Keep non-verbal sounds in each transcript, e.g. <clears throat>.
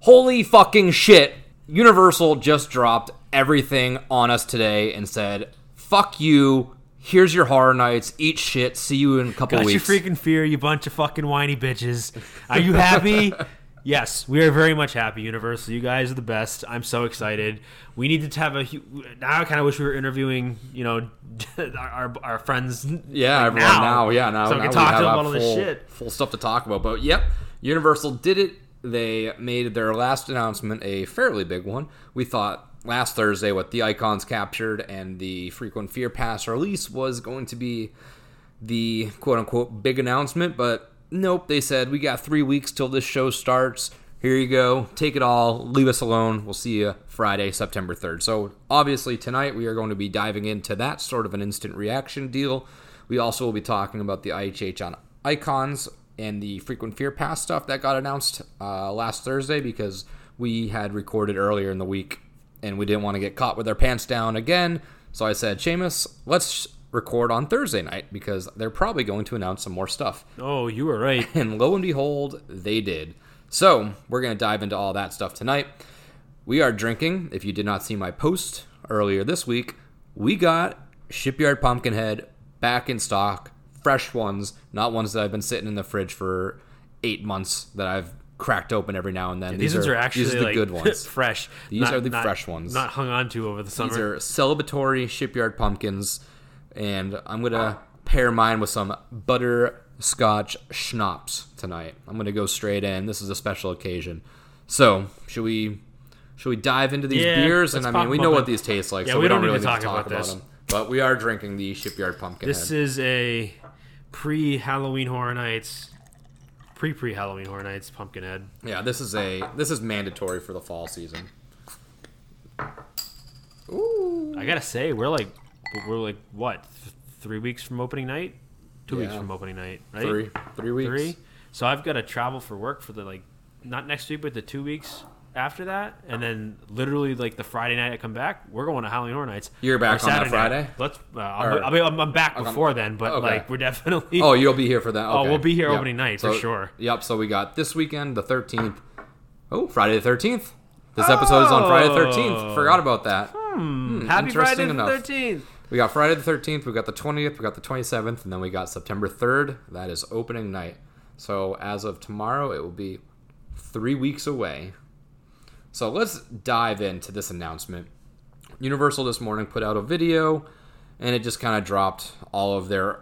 holy fucking shit. Universal just dropped everything on us today and said, "Fuck you. Here's your horror nights. Eat shit. See you in a couple weeks." Got your weeks." freaking fear, you bunch of fucking whiny bitches. Are you happy? <laughs> yes, we are very much happy, Universal. You guys are the best. I'm so excited. We need to have a. hu- Now I kind of wish we were interviewing, you know, <laughs> our, our, our friends. Yeah, like, everyone now. Yeah, now So we now can talk to have them about all this full- shit. Full stuff to talk about. But yep, Universal did it. They made their last announcement a fairly big one. We thought last Thursday what the icons captured and the frequent fear pass release was going to be the quote unquote big announcement, but nope, they said we got three weeks till this show starts. Here you go. Take it all. Leave us alone. We'll see you Friday, September 3rd. So, obviously, tonight we are going to be diving into that sort of an instant reaction deal. We also will be talking about the HHN icons and the frequent fear pass stuff that got announced uh, last Thursday because we had recorded earlier in the week and we didn't want to get caught with our pants down again. So I said, Shamus, let's record on Thursday night because they're probably going to announce some more stuff. Oh, you were right. <laughs> And lo and behold, they did. So we're going to dive into all that stuff tonight. We are drinking. If you did not see my post earlier this week, we got Shipyard Pumpkinhead back in stock. Fresh ones, not ones that I've been sitting in the fridge for eight months that I've cracked open every now and then. These, ones are actually these are the like, good <laughs> ones. fresh. These Not- are the not- fresh ones. Not hung on to over the summer. These are celebratory shipyard pumpkins, and I'm gonna pair mine with some butterscotch schnapps tonight. I'm gonna go straight in. This is a special occasion. So, should we should we dive into these Yeah, beers? And I mean, we know what these taste like, Yeah, so we we don't don't need really need to talk talk about about this. them. But we are drinking the shipyard pumpkin. This is a pre Halloween Horror Nights, pre pre Halloween Horror Nights Pumpkinhead. yeah, this is a this is mandatory for the fall season. Ooh. I gotta say, we're like, we're like what, th- three weeks from opening night, two weeks from opening night, right? Three three weeks. Three. So I've got to travel for work for the like, not next week, but the two weeks after that, and then literally like the Friday night I come back, we're going to Halloween Horror Nights. You're back on that Friday? night. Let's. Uh, I'll, Or- I'll be, I'm, I'm back before then, but Okay. like we're <laughs> definitely. Oh, you'll be here for that. Oh, we'll be here Yep. opening night for sure. Yep. So we got this weekend, the thirteenth. Oh, Friday the thirteenth. This episode is on Friday the thirteenth. Oh. Forgot about that. Hmm, Happy interesting Friday the enough. thirteenth. We got Friday the thirteenth. We got the twentieth. We got the twenty seventh, and then we got September third. That is opening night. So as of tomorrow, it will be three weeks away. So let's dive into this announcement. Universal this morning put out a video, and it just kind of dropped all of their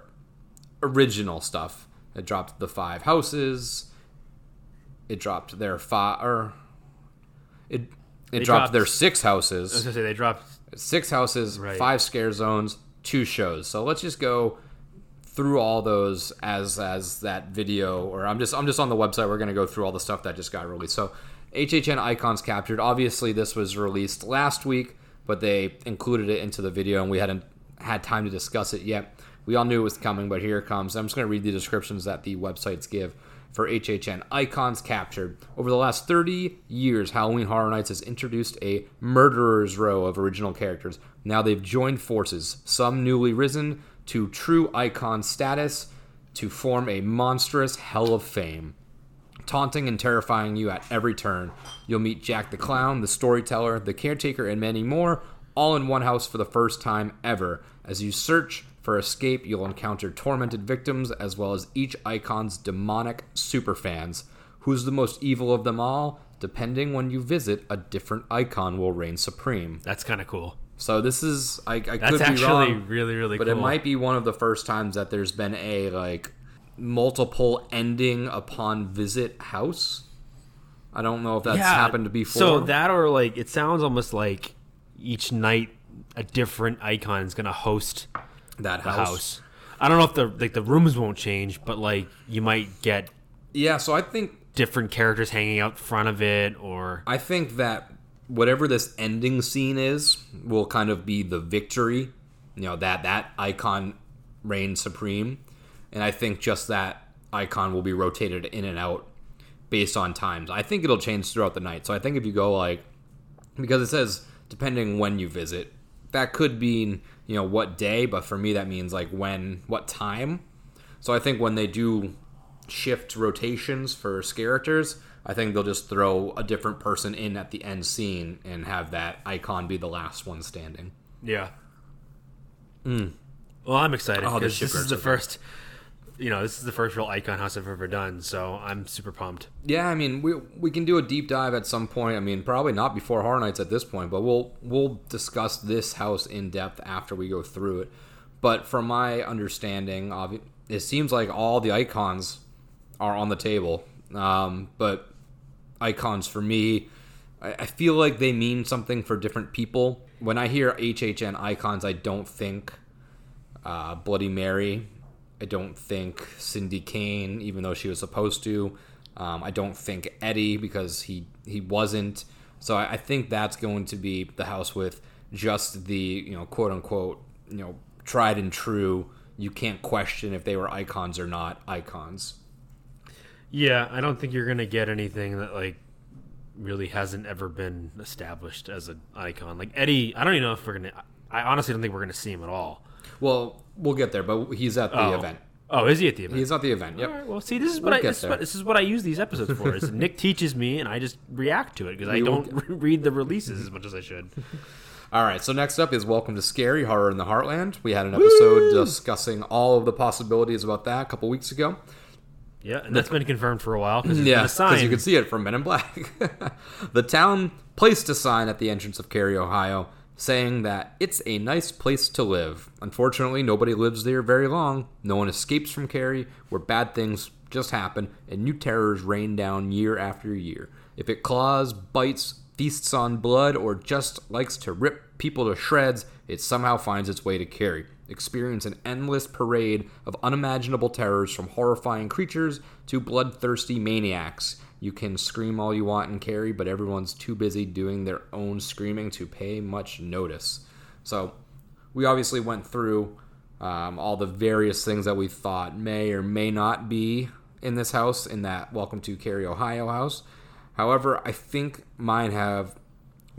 original stuff. It dropped the five houses. It dropped their five, or it it dropped, dropped- their six houses. I was gonna say they dropped. six houses, Right. five scare zones, two shows. So let's just go through all those as as that video, or I'm just I'm just on the website. We're gonna go through all the stuff that just got released. So HHN icons captured. Obviously, this was released last week, but they included it into the video, and we hadn't had time to discuss it yet. We all knew it was coming, but here it comes. I'm just going to read the descriptions that the websites give for HHN icons captured. Over the last 30 years, Halloween Horror Nights has introduced a murderer's row of original characters. Now they've joined forces, some newly risen to true icon status, to form a monstrous hell of fame taunting and terrifying you at every turn. You'll meet Jack the Clown, the storyteller, the caretaker, and many more, all in one house for the first time ever. As you search for escape, you'll encounter tormented victims as well as each icon's demonic superfans. Who's the most evil of them all? Depending when you visit, a different icon will reign supreme. That's kind of cool. So this is I, I That's could be actually wrong, really really but cool. it might be one of the first times that there's been a like multiple ending upon visit house. I don't know if that's happened before. So that or like it sounds almost like each night a different icon is gonna host that house. house. I don't know if the like the rooms won't change, but like you might get Yeah, so I think different characters hanging out front of it, or I think that whatever this ending scene is will kind of be the victory. You know that that icon reigns supreme, and I think just that icon will be rotated in and out based on times. I think it'll change throughout the night. So I think if you go like because it says depending when you visit, that could mean you know what day, but for me that means like when, what time. So I think when they do shift rotations for characters, I think they'll just throw a different person in at the end scene and have that icon be the last one standing. yeah. Hmm. Well, I'm excited Oh, this is the first. You know, this is the first real icon house I've ever done, so I'm super pumped. Yeah, I mean, we we can do a deep dive at some point. I mean, probably not before Horror Nights at this point, but we'll we'll discuss this house in depth after we go through it. But from my understanding, it seems like all the icons are on the table. Um, but icons for me, I, I feel like they mean something for different people. When I hear HHN icons, I don't think uh, Bloody Mary. I don't think Cindy Cane, even though she was supposed to. Um, I don't think Eddie because he he wasn't. So I, I think that's going to be the house with just the you know quote unquote you know tried and true. You can't question if they were icons or not icons. Yeah, I don't think you're gonna get anything that like really hasn't ever been established as an icon. Like Eddie, I don't even know if we're gonna. I honestly don't think we're gonna see him at all. Well, we'll get there, but he's at the Oh. event. Oh, is he at the event? He's at the event. Yep. All right, well, see, this is We'll what I this is what, this is what I use these episodes for. Is <laughs> Nick teaches me, and I just react to it because I don't <laughs> read the releases as much as I should. <laughs> All right, so next up is Welcome to Scary Horror in the Heartland. We had an episode discussing all of the possibilities about that a couple weeks ago. Yeah, and that's been confirmed for a while because Yeah, because you can see it from Men in Black. the town placed a sign at the entrance of Cary, Ohio, saying that it's a nice place to live. Unfortunately, nobody lives there very long. No one escapes from Cary, where bad things just happen and new terrors rain down year after year. If it claws, bites, feasts on blood, or just likes to rip people to shreds, it somehow finds its way to Cary. Experience an endless parade of unimaginable terrors from horrifying creatures to bloodthirsty maniacs. You can scream all you want in Cary, but everyone's too busy doing their own screaming to pay much notice. So, we obviously went through um, all the various things that we thought may or may not be in this house, in that Welcome to Cary, Ohio house. However, I think mine have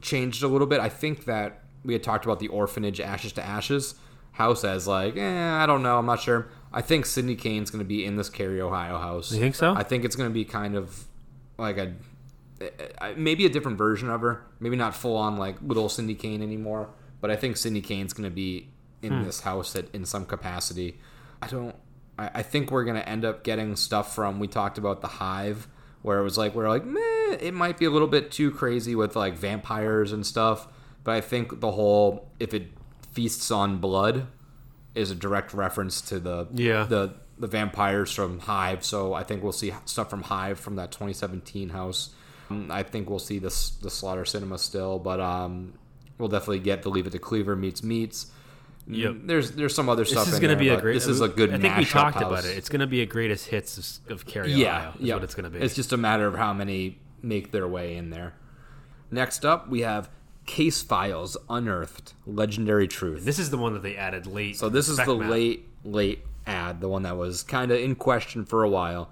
changed a little bit. I think that we had talked about the orphanage Ashes to Ashes house as like, eh, I don't know, I'm not sure. I think Cindy Cane's going to be in this Cary, Ohio house. You think so? I think it's going to be kind of like a maybe a different version of her. Maybe not full on like little Cindy Cane anymore, but I think Cindy Cane's going to be in hmm. this house at, in some capacity. I don't. I, I think we're going to end up getting stuff from. We talked about the Hive, where it was like we're like, meh, it might be a little bit too crazy with like vampires and stuff. But I think the whole if it feasts on blood is a direct reference to the Yeah. the the vampires from Hive. So I think we'll see stuff from Hive from that 2017 house. Um, I think we'll see this the Slaughter Cinema still, but um, we'll definitely get the Leave It to Cleaver meets meets. Yep. Mm, There's there's some other stuff. This is going to be a great. This is a good. I think we talked house. about it. It's going to be a greatest hits of, of Cary, yeah, Is yeah. what it's going to be. It's just a matter of how many make their way in there. Next up, we have Case Files Unearthed: Legendary Truth. this is the one that they added late. So this is the map. late, late ad, the one that was kind of in question for a while.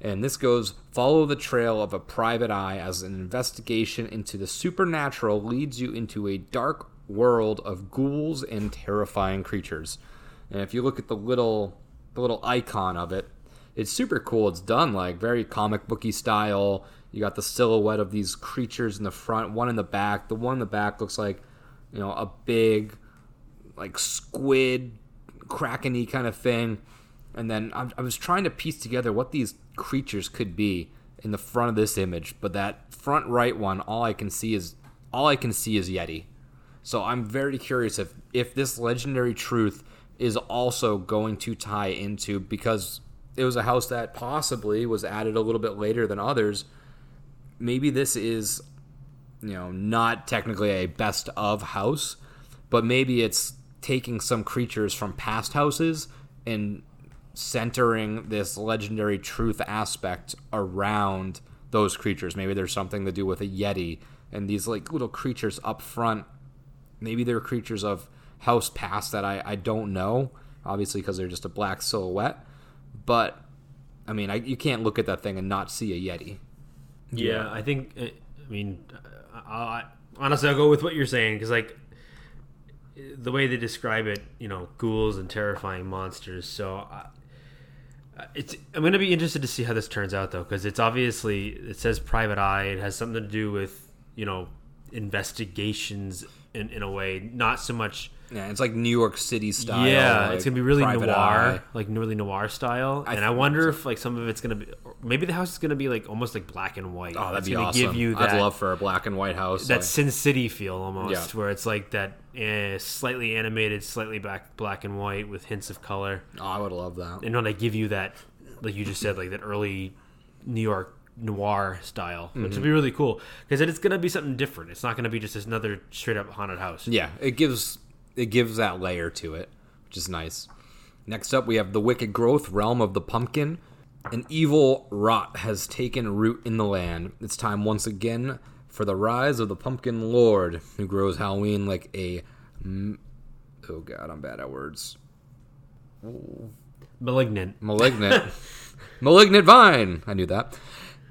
And this goes follow the trail of a private eye as an investigation into the supernatural leads you into a dark world of ghouls and terrifying creatures. And if you look at the little the little icon of it, it's super cool. It's done like very comic booky style. You got the silhouette of these creatures in the front, one in the back. The one in the back looks like, you know, a big like squid krakeny kind of thing and then I, I was trying to piece together what these creatures could be in the front of this image, but that front right one, all I can see is all I can see is Yeti. So I'm very curious if if this legendary truth is also going to tie into because it was a house that possibly was added a little bit later than others. Maybe this is you know not technically a best of house, but maybe it's taking some creatures from past houses and centering this legendary truth aspect around those creatures. Maybe there's something to do with a yeti and these like little creatures up front. Maybe they're creatures of house past that I, I don't know, obviously because they're just a black silhouette. But I mean, I, you can't look at that thing and not see a yeti. Yeah, I think. I mean, I, honestly, I'll go with what you're saying because, like, the way they describe it, you know, ghouls and terrifying monsters. So, uh, it's. I'm gonna be interested to see how this turns out, though, because it's obviously it says private eye. It has something to do with you know investigations in in a way, not so much. Yeah, it's like New York City style. yeah, like it's gonna be really noir, eye. like really noir style. I and I wonder if like some of it's gonna be, maybe the house is gonna be like almost like black and white. Oh, that'd It's be awesome. Give you that, I'd love for a black and white house. that like- Sin City feel almost, Yeah. where it's like that eh, slightly animated, slightly back black and white with hints of color, oh, I would love that. and when they give you that, like you just said, like that early New York noir style, which Mm-hmm. would be really cool because it's gonna be something different. It's not gonna be just another straight up haunted house. Yeah, it gives it gives that layer to it, which is nice. Next up, we have the Wicked Growth, Realm of the Pumpkin. An evil rot has taken root in the land. It's time once again for the rise of the Pumpkin Lord, who grows Halloween like a. Oh god, I'm bad at words. Malignant. Malignant. <laughs> Malignant vine. I knew that.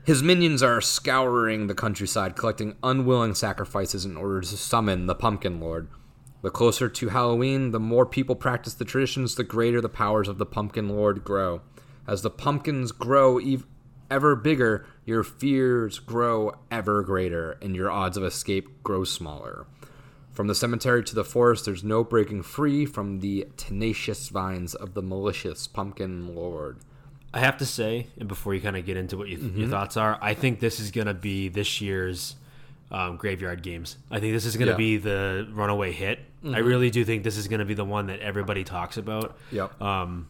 His minions are scouring the countryside, collecting unwilling sacrifices in order to summon the Pumpkin Lord. The closer to Halloween, the more people practice the traditions, the greater the powers of the Pumpkin Lord grow. As the pumpkins grow ev- ever bigger, your fears grow ever greater, and your odds of escape grow smaller. From the cemetery to the forest, there's no breaking free from the tenacious vines of the malicious Pumpkin Lord. I have to say, and before you kind of get into what you, Mm-hmm. your thoughts are, I think this is going to be this year's um, graveyard games. I think this is going to Yeah. Mm-hmm. be the runaway hit. I really do think this is going to be the one that everybody talks about. Yep. Um,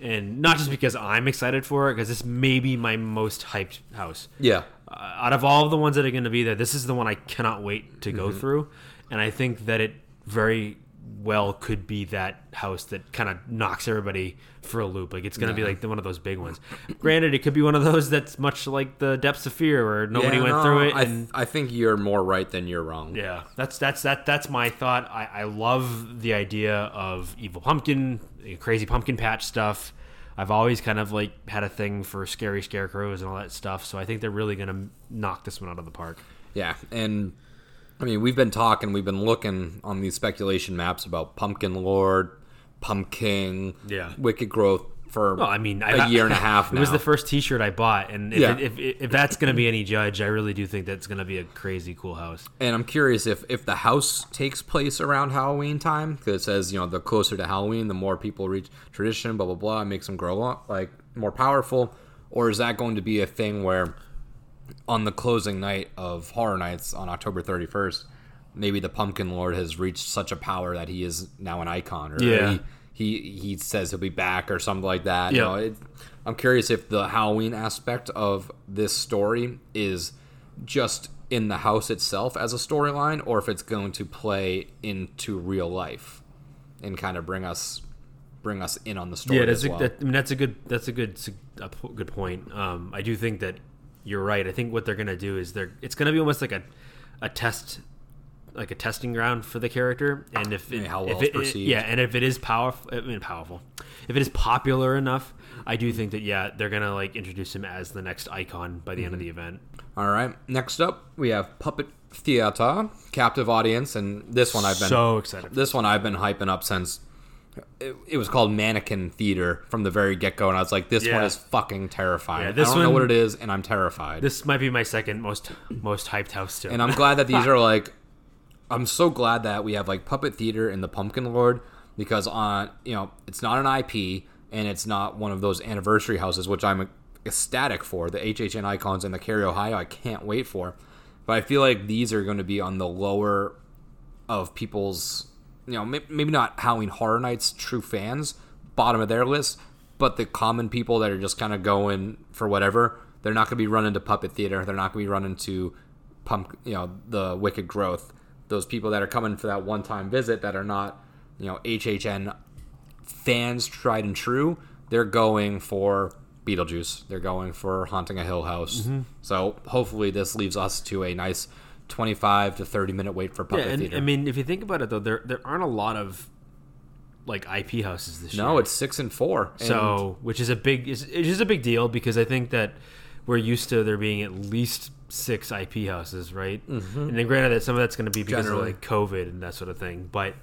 and not just because I'm excited for it, because this may be my most hyped house. Yeah. Uh, out of all of the ones that are going to be there, this is the one I cannot wait to Mm-hmm. go through, and I think that it very well could be that house that kind of knocks everybody for a loop. Like it's going to be like the, one of those big ones. Granted, it could be one of those that's much like the Depths of Fear, where nobody Yeah, went no, through it. I, and I think you're more right than you're wrong. yeah, that's that's that that's my thought. I, I love the idea of evil pumpkin, crazy pumpkin patch stuff. I've always kind of like had a thing for scary scarecrows and all that stuff, so I think they're really gonna knock this one out of the park. Yeah, and I mean, we've been talking, we've been looking on these speculation maps about Pumpkin Lord, Pumpkin, Yeah. Wicked Growth for Well, I mean, a I, year and a half <laughs> It was the first T-shirt I bought, and if, Yeah. it, if, if that's going to be any judge, I really do think that's going to be a crazy cool house. and I'm curious if if the house takes place around Halloween time because it says you know the closer to Halloween, the more people reach tradition, blah blah blah, it makes them grow up like more powerful, or is that going to be a thing where on the closing night of Horror Nights on October 31st, maybe the Pumpkin Lord has reached such a power that he is now an icon, or Yeah. he, he he says he'll be back or something like that. You Yeah. know, it, I'm curious if the Halloween aspect of this story is just in the house itself as a storyline, or if it's going to play into real life and kind of bring us bring us in on the story. Yeah, that's as a, well. that, I mean, that's a good that's a good a good point. Um, I do think that you're right. I think what they're gonna do is they're it's gonna be almost like a a test like a testing ground for the character, and if it, Yeah, how if well it, it's perceived. yeah, and if it is powerful, I mean powerful, if it is popular enough, I do think that yeah, they're gonna like introduce him as the next icon by the end of the Mm-hmm. event. All right. Next up, we have Puppet Theater, captive audience, and this one I've been so excited. this one I've been hyping up since it, it was called Mannequin Theater from the very get go, and I was like, this one is fucking terrifying. Yeah, this I don't know one- what it is, and I'm terrified. This might be my second most most hyped house too. and I'm glad that these <laughs> are like, I'm so glad that we have like Puppet Theater and the Pumpkin Lord because on you know it's not an IP and it's not one of those anniversary houses, which I'm ecstatic for. The HHN icons and the Cary Ohio, I can't wait for. But I feel like these are going to be on the lower of people's, you know, maybe not Halloween Horror Nights true fans, bottom of their list, but the common people that are just kind of going for whatever. They're not going to be running to Puppet Theater. They're not going to be running to Pump, you know, the Wicked Growth. Those people that are coming for that one time visit that are not, you know, HHN fans tried and true, they're going for Beetlejuice. They're going for Haunting a Hill House. Mm-hmm. So hopefully this leaves us to a nice 25 to 30 minute wait for Puppet Yeah, and Theater. I mean, if you think about it, though, there there aren't a lot of like IP houses this year. no, it's six and four. And so which is a big is it is a big deal because I think that we're used to there being at least six IP houses, right? Mm-hmm. And then granted that some of that's going to be because Generally. of like COVID and that sort of thing, but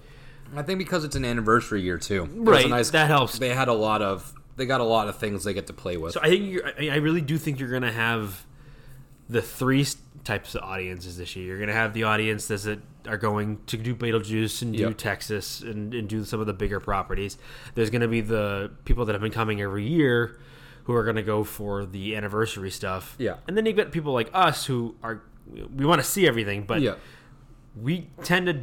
I think because it's an anniversary year too. Right, nice- that helps. They had a lot of they got a lot of things they get to play with. So I think you're, I I really do think you're going to have the three types of audiences this year. You're going to have the audiences that are going to do Beetlejuice and do Yep. Texas and, and do some of the bigger properties. There's going to be the people that have been coming every year who are going to go for the anniversary stuff. Yeah. And then you get people like us who are we want to see everything, but yeah. we tend to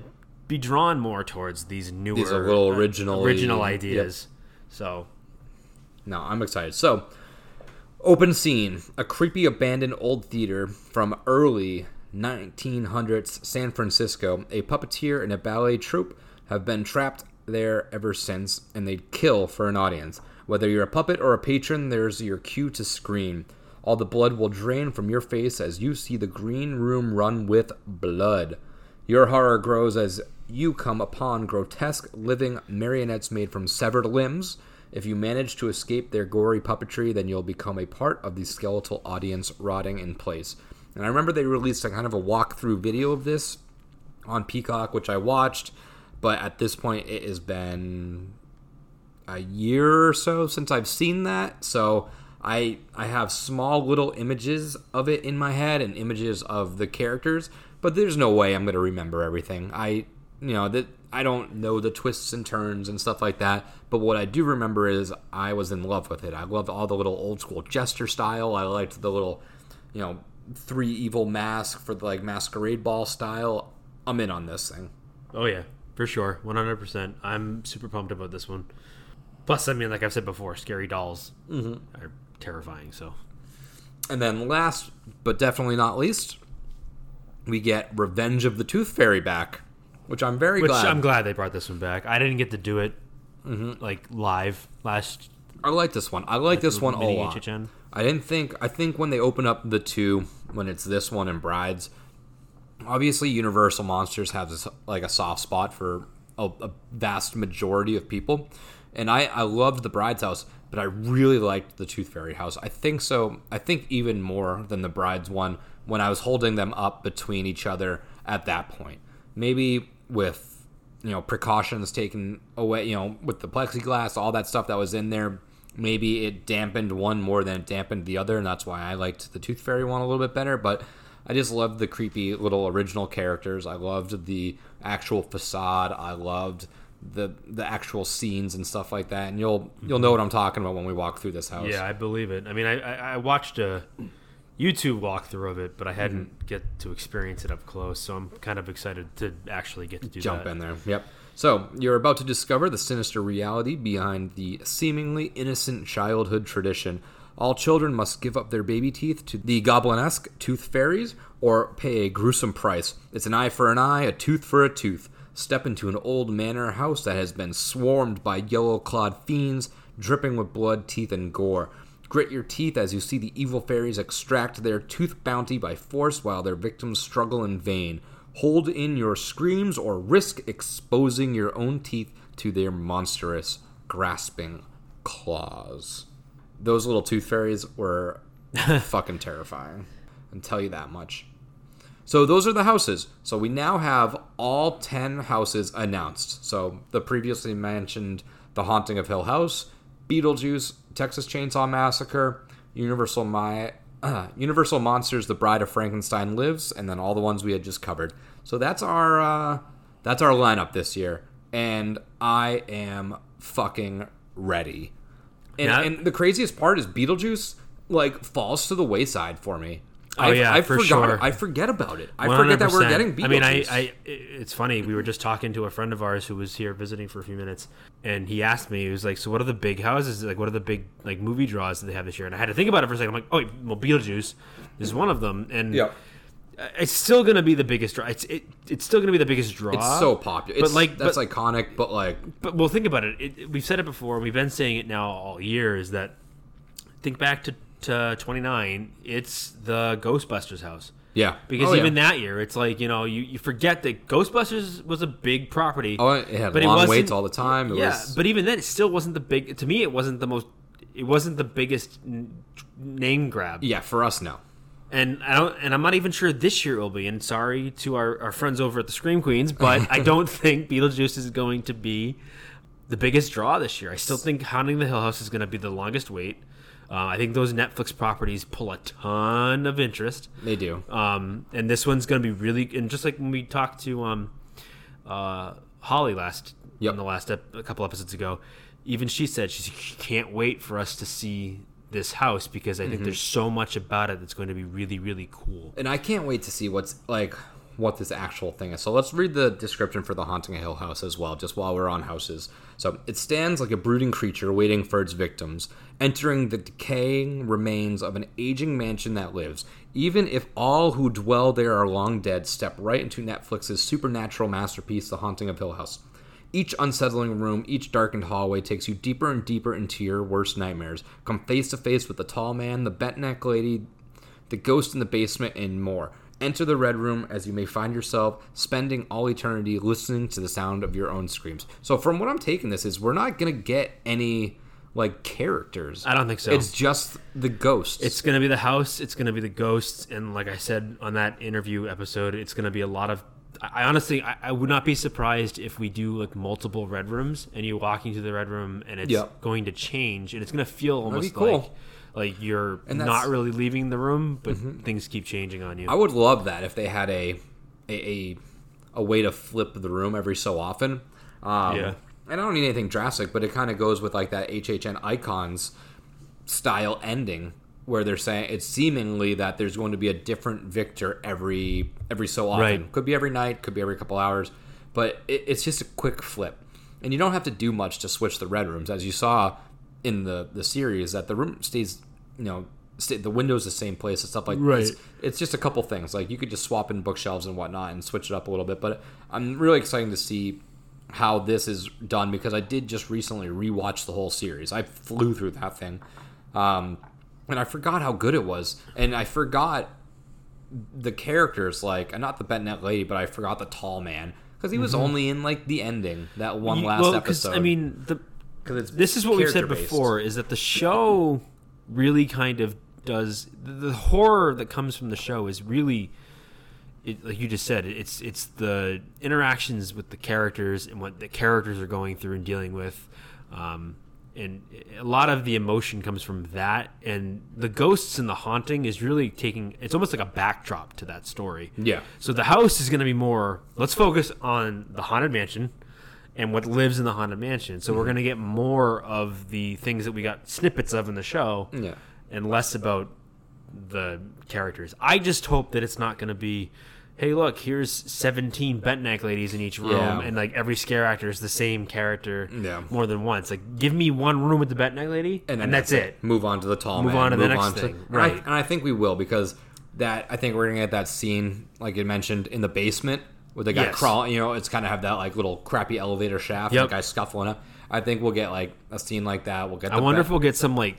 be drawn more towards these newer These are little uh, original yep. ideas. So No, I'm excited. So, open scene: a creepy abandoned old theater from early 1900s San Francisco. A puppeteer and a ballet troupe have been trapped there ever since, and they'd kill for an audience. Whether you're a puppet or a patron, there's your cue to scream. All the blood will drain from your face as you see the green room run with blood. Your horror grows as you come upon grotesque living marionettes made from severed limbs. If you manage to escape their gory puppetry, then you'll become a part of the skeletal audience rotting in place. And I remember they released a kind of a walkthrough video of this on Peacock, which I watched, but at this point it has been a year or so since I've seen that. So I I have small little images of it in my head and images of the characters, but there's no way I'm going to remember everything. I you know that I don't know the twists and turns and stuff like that, but what I do remember is I was in love with it. I loved all the little old school jester style. I liked the little you know three evil mask for the like masquerade ball style. I'm in on this thing. Oh yeah, for sure, one hundred percent. I'm super pumped about this one. Plus, I mean, like I've said before, scary dolls mm-hmm. are terrifying. So And then last, but definitely not least, we get Revenge of the Tooth Fairy back, which I'm very which glad. I'm glad they brought this one back. I didn't get to do it mm-hmm. like live last. I like this one. I like this one a lot. HHN. I didn't think. I think when they open up the two, when it's this one and Brides, obviously Universal Monsters this, like a soft spot for a, a vast majority of people, and I I loved the Bride's house, but I really liked the Tooth Fairy house. I think so. I think even more than the Bride's one when I was holding them up between each other at that point. Maybe with you know precautions taken away, you know with the plexiglass, all that stuff that was in there. Maybe it dampened one more than it dampened the other, and that's why I liked the Tooth Fairy one a little bit better. But I just loved the creepy little original characters. I loved the actual facade. I loved the the actual scenes and stuff like that. And you'll you'll know what I'm talking about when we walk through this house. Yeah, I believe it. I mean, I, I, I watched a YouTube walkthrough of it, but I hadn't Mm-hmm. get to experience it up close. So I'm kind of excited to actually get to do jump that. in there. Yep. So you're about to discover the sinister reality behind the seemingly innocent childhood tradition. All children must give up their baby teeth to the goblinesque tooth fairies or pay a gruesome price. It's an eye for an eye, a tooth for a tooth. Step into an old manor house that has been swarmed by yellow clawed fiends, dripping with blood, teeth, and gore. Grit your teeth as you see the evil fairies extract their tooth bounty by force while their victims struggle in vain. Hold in your screams or risk exposing your own teeth to their monstrous, grasping claws. Those little tooth fairies were <laughs> fucking terrifying. I can tell you that much. So those are the houses. So we now have all 10 houses announced. So the previously mentioned The Haunting of Hill House, Beetlejuice, Texas Chainsaw Massacre, Universal My uh, <clears throat> Universal Monsters The Bride of Frankenstein Lives, and then all the ones we had just covered. So that's our uh, that's our lineup this year. And I am fucking ready. And, Yeah. and the craziest part is Beetlejuice. like falls to the wayside for me. Oh, I, yeah, I for forgot. sure. I forget about it. I forget that we're getting. Beetlejuice. I mean, I, I, it's funny. We were just talking to a friend of ours who was here visiting for a few minutes, and he asked me, he was like, "So, what are the big houses? Like, what are the big like movie draws that they have this year?" And I had to think about it for a second. I'm like, "Oh, wait, well, Beetlejuice is one of them, and yeah, it's still going to be the biggest draw. It's it, it's still going to be the biggest draw. it's so popular. but It's like, that's but, iconic. But like, but well, think about it. it. We've said it before. We've been saying it now all year. Is that think back to to 29? It's the Ghostbusters house. yeah, Because Oh, yeah. even that year, it's like you know you, you forget that Ghostbusters was a big property. Oh, it had but long wasn't- waits all the time. It yeah, was, but even then, it still wasn't the big. To me, it wasn't the most. It wasn't the biggest n- name grab. yeah, for us, no. And I don't. And I'm not even sure this year it will be. And sorry to our, our friends over at the Scream Queens, but I <laughs> don't think Beetlejuice is going to be the biggest draw this year. I still think Haunting the Hill House is going to be the longest wait. Uh, I think those Netflix properties pull a ton of interest. They do. Um, and this one's going to be really, and just like when we talked to um, uh, Holly last Yep. in the last ep- a couple episodes ago, even she said she can't wait for us to see this house because I think Mm-hmm. there's so much about it that's going to be really really cool. and I can't wait to see what's like what this actual thing is. So let's read the description for the haunting a hill house as well, just while we're on houses. So it stands like a brooding creature waiting for its victims, entering the decaying remains of an aging mansion that lives. Even if all who dwell there are long dead, step right into Netflix's supernatural masterpiece, The Haunting of Hill House. Each unsettling room, each darkened hallway takes you deeper and deeper into your worst nightmares. Come face to face with the tall man, the bent neck lady, the ghost in the basement, and more. Enter the red room as you may find yourself spending all eternity listening to the sound of your own screams. So, from what I'm taking this is we're not gonna get any like characters. I don't think so. It's just the ghosts. It's going to be the house. It's going to be the ghosts, and like I said on that interview episode, it's going to be a lot of. I honestly, I, I would not be surprised if we do like multiple red rooms, and you walk into the red room, and it's Yep. going to change, and it's going to feel almost cool. like like you're Mm-hmm. not really leaving the room, but things keep changing on you. I would love that if they had a a a, a way to flip the room every so often. Um, Yeah. And I don't need anything drastic, but it kind of goes with like that HHN icons style ending where they're saying it's seemingly that there's going to be a different victor every every so often. Right. Could be every night, could be every couple hours, but it, it's just a quick flip, and you don't have to do much to switch the red rooms, as you saw in the the series. That the room stays, you know, sta the window's the same place and stuff like Right. It's, it's just a couple things like you could just swap in bookshelves and whatnot and switch it up a little bit. But I'm really excited to see how this is done because I did just recently rewatch the whole series. I flew through that thing. Um, and I forgot how good it was, and I forgot the characters like not the bent neck lady, but I forgot the tall man because he was only in like the ending that one last well, episode. I mean, the because this is what we've said character-based. before is that the show really kind of does the, the horror that comes from the show is really it, like you just said it's it's the interactions with the characters and what the characters are going through and dealing with um, and a lot of the emotion comes from that and the ghosts and the haunting is really taking it's almost like a backdrop to that story Yeah. so the house is going to be more. Let's focus on the haunted mansion and what lives in the haunted mansion. So Mm-hmm. we're going to get more of the things that we got snippets of in the show, Yeah. and less about the characters. I just hope that it's not going to be. Hey, look! Here's 17 bent neck ladies in each room, Yeah. and like every scare actor is the same character Yeah. more than once. Like, give me one room with the bent neck lady, and, then that's, it. Move on to the tall Move man. on to the next thing. and I- Right. and I think we will because that I think we're gonna get that scene like you mentioned in the basement where the guy Yes. crawling. You know, it's kind of have that like little crappy elevator shaft. Yep. The guy scuffling up. I think we'll get like a scene like that. We'll get. I wonder if we'll get some like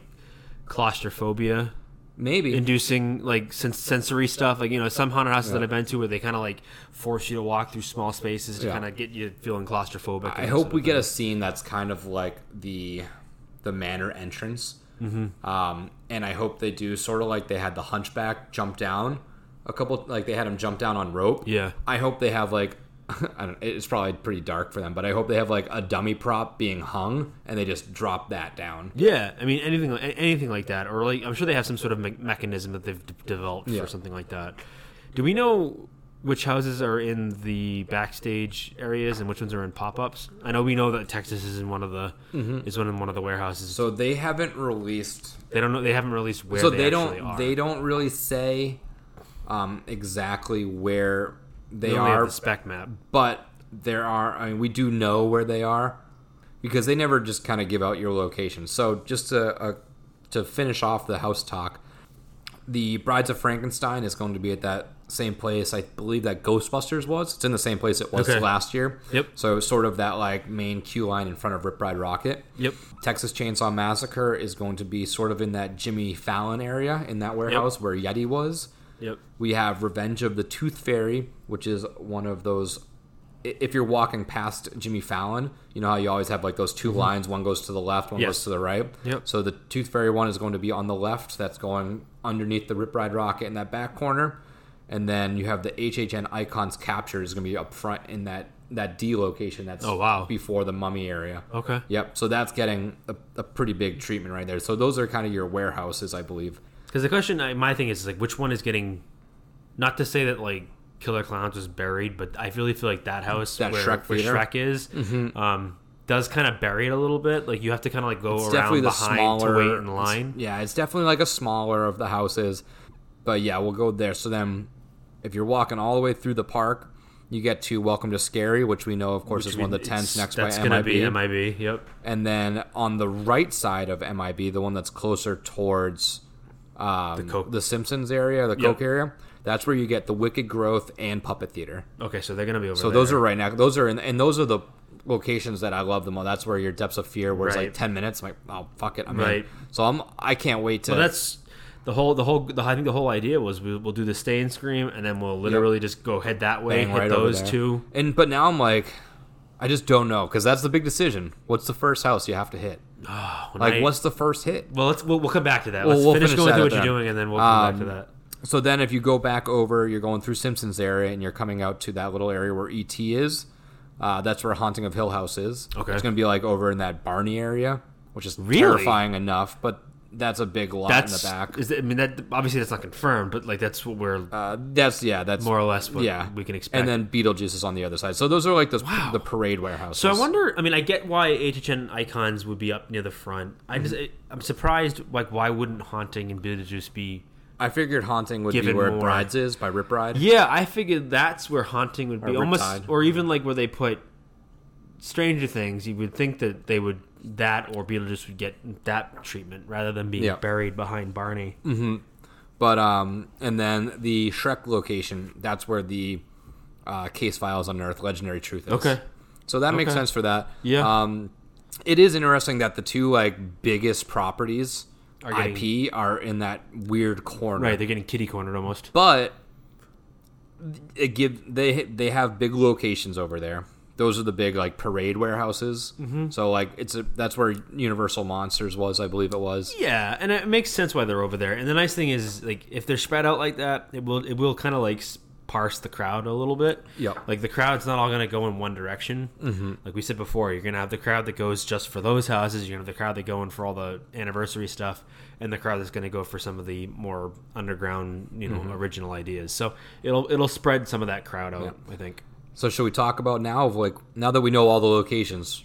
claustrophobia maybe inducing like sens- sensory stuff like you know some haunted houses that i've been to where they kind of like force you to walk through small spaces to Yeah. kind of get you feeling claustrophobic I hope we get a scene that's kind of like the the manor entrance. Mm-hmm. Um, and I hope they do sort of like they had the hunchback jump down a couple like they had him jump down on rope. Yeah. I hope they have like <laughs> I don't it's probably pretty dark for them, but I hope they have like a dummy prop being hung and they just drop that down. yeah i mean anything anything like that or like i'm sure they have some sort of me- mechanism that they've d- developed Yeah. for something like that do we know which houses are in the backstage areas and which ones are in pop-ups? I know we know that Texas is in one of the mm-hmm. is one in one of the warehouses. So they haven't released. they don't know. They haven't released where. so they, they, don't. They don't really say um, exactly where they, They only have are, the spec map. but there are. I mean, we do know where they are because they never just kind of give out your location. So just to uh, to finish off the house talk, the Brides of Frankenstein is going to be at that same place. I believe that Ghostbusters was. It's in the same place it was Okay. last year. Yep. So sort of that like main queue line in front of Rip Ride Rockit. Yep. Texas Chainsaw Massacre is going to be sort of in that Jimmy Fallon area in that warehouse where Yeti was. Yep. We have Revenge of the Tooth Fairy, which is one of those. If you're walking past Jimmy Fallon, you know how you always have like those 2 mm-hmm. lines. One goes to the left, one Yes. goes to the right. Yep. So the Tooth Fairy one is going to be on the left. That's going underneath the Rip Ride Rockit in that back corner, and then you have the HHN Icons Capture is going to be up front in that that D location. That's Oh, wow. before the Mummy area. Okay. Yep. So that's getting a, a pretty big treatment right there. So those are kind of your warehouses, I believe. Because the question, I- my thing is like, which one is getting? Not to say that like Killer Clowns was buried, but I really feel like that house That where, Shrek where theater? Shrek is, um, does kind of bury it a little bit. Like you have to kind of like go It's around the behind smaller. to wait in line. Yeah, it's definitely like a smaller of the houses. But yeah, we'll go there. So then, if you're walking all the way through the park, you get to Welcome to Scary, which we know, of course, is one of the tents next That's by gonna MIB. be MIB. Yep. And then on the right side of MIB, the one that's closer towards um, the, Coke. Simpsons area, the Coke area, that's where you get the Wicked Growth and Puppet Theater. Okay, so they're gonna be over. There. So those are right now. Those are in, and those are the locations that I love the most. That's where your depths of fear, where it's like ten minutes. I'm like, oh fuck it, I'm Right. in. So I'm. I can't wait to. Well, that's the whole the whole. The, I think the whole idea was we, we'll do the stay and scream, and then we'll literally just go head that way, bang hit right those two. And but now I'm like, I just don't know because that's the big decision. What's the first house you have to hit? When Like, I- what's the first hit? Well, let's we'll, we'll come back to that. Well, Let's we'll finish, finish going through at what you're doing, and then we'll come back to Um, that. So then, if you go back over, you're going through Simpsons area, and you're coming out to that little area where ET is. Uh, that's where Haunting of Hill House is. Okay. it's gonna be like over in that Barney area, which is Really? terrifying enough. But that's a big lot That's in the back. Is I mean that obviously that's not confirmed, but like that's what we're Uh, that's yeah, that's more or less what yeah we can expect. And then Beetlejuice is on the other side. So those are like the the parade warehouses. So I wonder. I mean, I get why HHN icons would be up near the front. I just, Mm-hmm. I'm surprised. Like, why wouldn't haunting and Beetlejuice be? I figured Haunting would be where more- Brides is by Rip Ride. Yeah, I figured that's where haunting would be Or almost, Riptide. or even like where they put Stranger Things. You would think that they would that or Beetlejuice would get that treatment rather than being Yeah. buried behind Barney. But um, and then the Shrek location. That's where the uh, case files unearthed legendary truth is. Okay. So that makes sense for that. Yeah. Um, it is interesting that the two like biggest properties Are getting- IP are in that weird corner. Right, they're getting kitty cornered almost. but it give they they have big locations over there. Those are the big like parade warehouses. Mm-hmm. So like it's a that's where Universal Monsters was, I believe it was. Yeah, and it makes sense why they're over there. And the nice thing is, like, if they're spread out like that, it will it will kind of like parse the crowd a little bit. Yeah, Like the crowd's not all going to go in one direction. Mm-hmm. Like we said before, you're going to have the crowd that goes just for those houses. You're going to have the crowd that go in for all the anniversary stuff, and the crowd that's going to go for some of the more underground, you know, original ideas. So it'll it'll spread some of that crowd out. I think. So should we talk about now of like now that we know all the locations?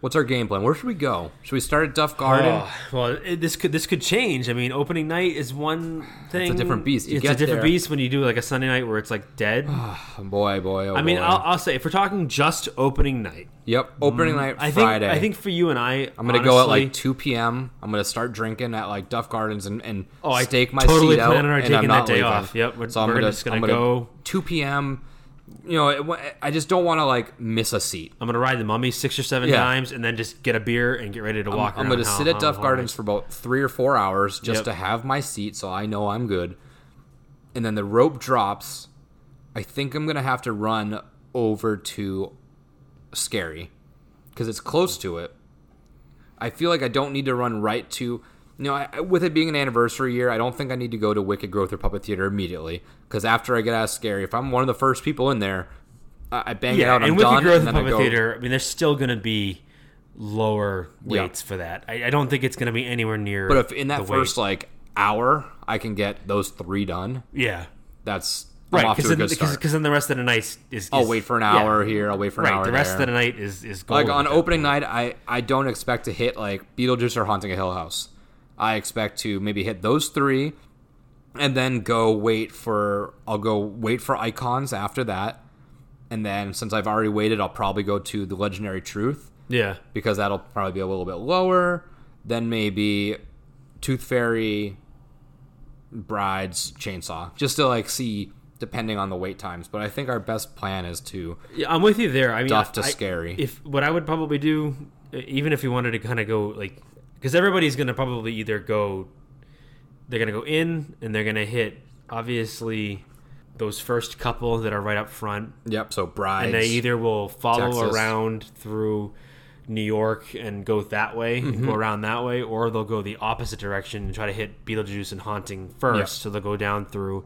What's our game plan? Where should we go? Should we start at Duff Garden? Oh, well, it, this could this could change. I mean, opening night is one thing. It's a different beast. You it's a different there- beast when you do like a Sunday night where it's like dead. Oh, <sighs> boy, boy, oh I mean, boy. I'll, I'll say if we're talking just opening night, yep, opening mm. night I think Friday. I think for you and I, I'm gonna go at like 2 p.m. I'm gonna start drinking at like Duff Gardens and, and Oh, I stake my totally seat out. plan on taking I'm that day leaving. off. Yep, we're- so I'm we're gonna, just gonna I'm gonna go- 2 p.m. You know, I just don't want to like miss a seat. I'm gonna ride the mummy six or seven Yeah. times and then just get a beer and get ready to walk. I'm around gonna how- sit at how- Duff how Gardens for about three or four hours just Yep. to have my seat, so I know I'm good. And then the rope drops. I think I'm gonna have to run over to Scary because it's close to it. I feel like I don't need to run right to. You know, I, with it being an anniversary year, I don't think I need to go to Wicked Growth or Puppet Theater immediately. Because after I get out of Scary, if I'm one of the first people in there, I, I bang it Yeah, out. I'm and with done, the growth and then I puppet go- theater, I mean, there's still gonna be lower Yeah. weights for that. I, I don't think it's gonna be anywhere near. But if in that the first weight. like hour I can get those three done, yeah, that's I'm right, because then the rest of the night is. is I'll wait for an yeah. hour here. I'll wait for an Right, hour the rest there. of the night is is like on opening night, I I don't expect to hit like Beetlejuice or Haunting a Hill House. I expect to maybe hit those three, and then go wait for I'll go wait for icons after that, and then since I've already waited, I'll probably go to the Legendary Truth Yeah, because that'll probably be a little bit lower. Then maybe Tooth Fairy, Brides, Chainsaw, just to like see depending on the wait times. But I think our best plan is to yeah, I'm with you there. I mean, Duff to I- scary. If what I would probably do, even if we wanted to kind of go like, because everybody's gonna probably either go, they're gonna go in and they're gonna hit obviously those first couple that are right up front, yep. So Brides, and they either will follow Texas. around through New York and go that way Mm-hmm. go around that way, or they'll go the opposite direction and try to hit Beetlejuice and Haunting first. Yeah. So they'll go down through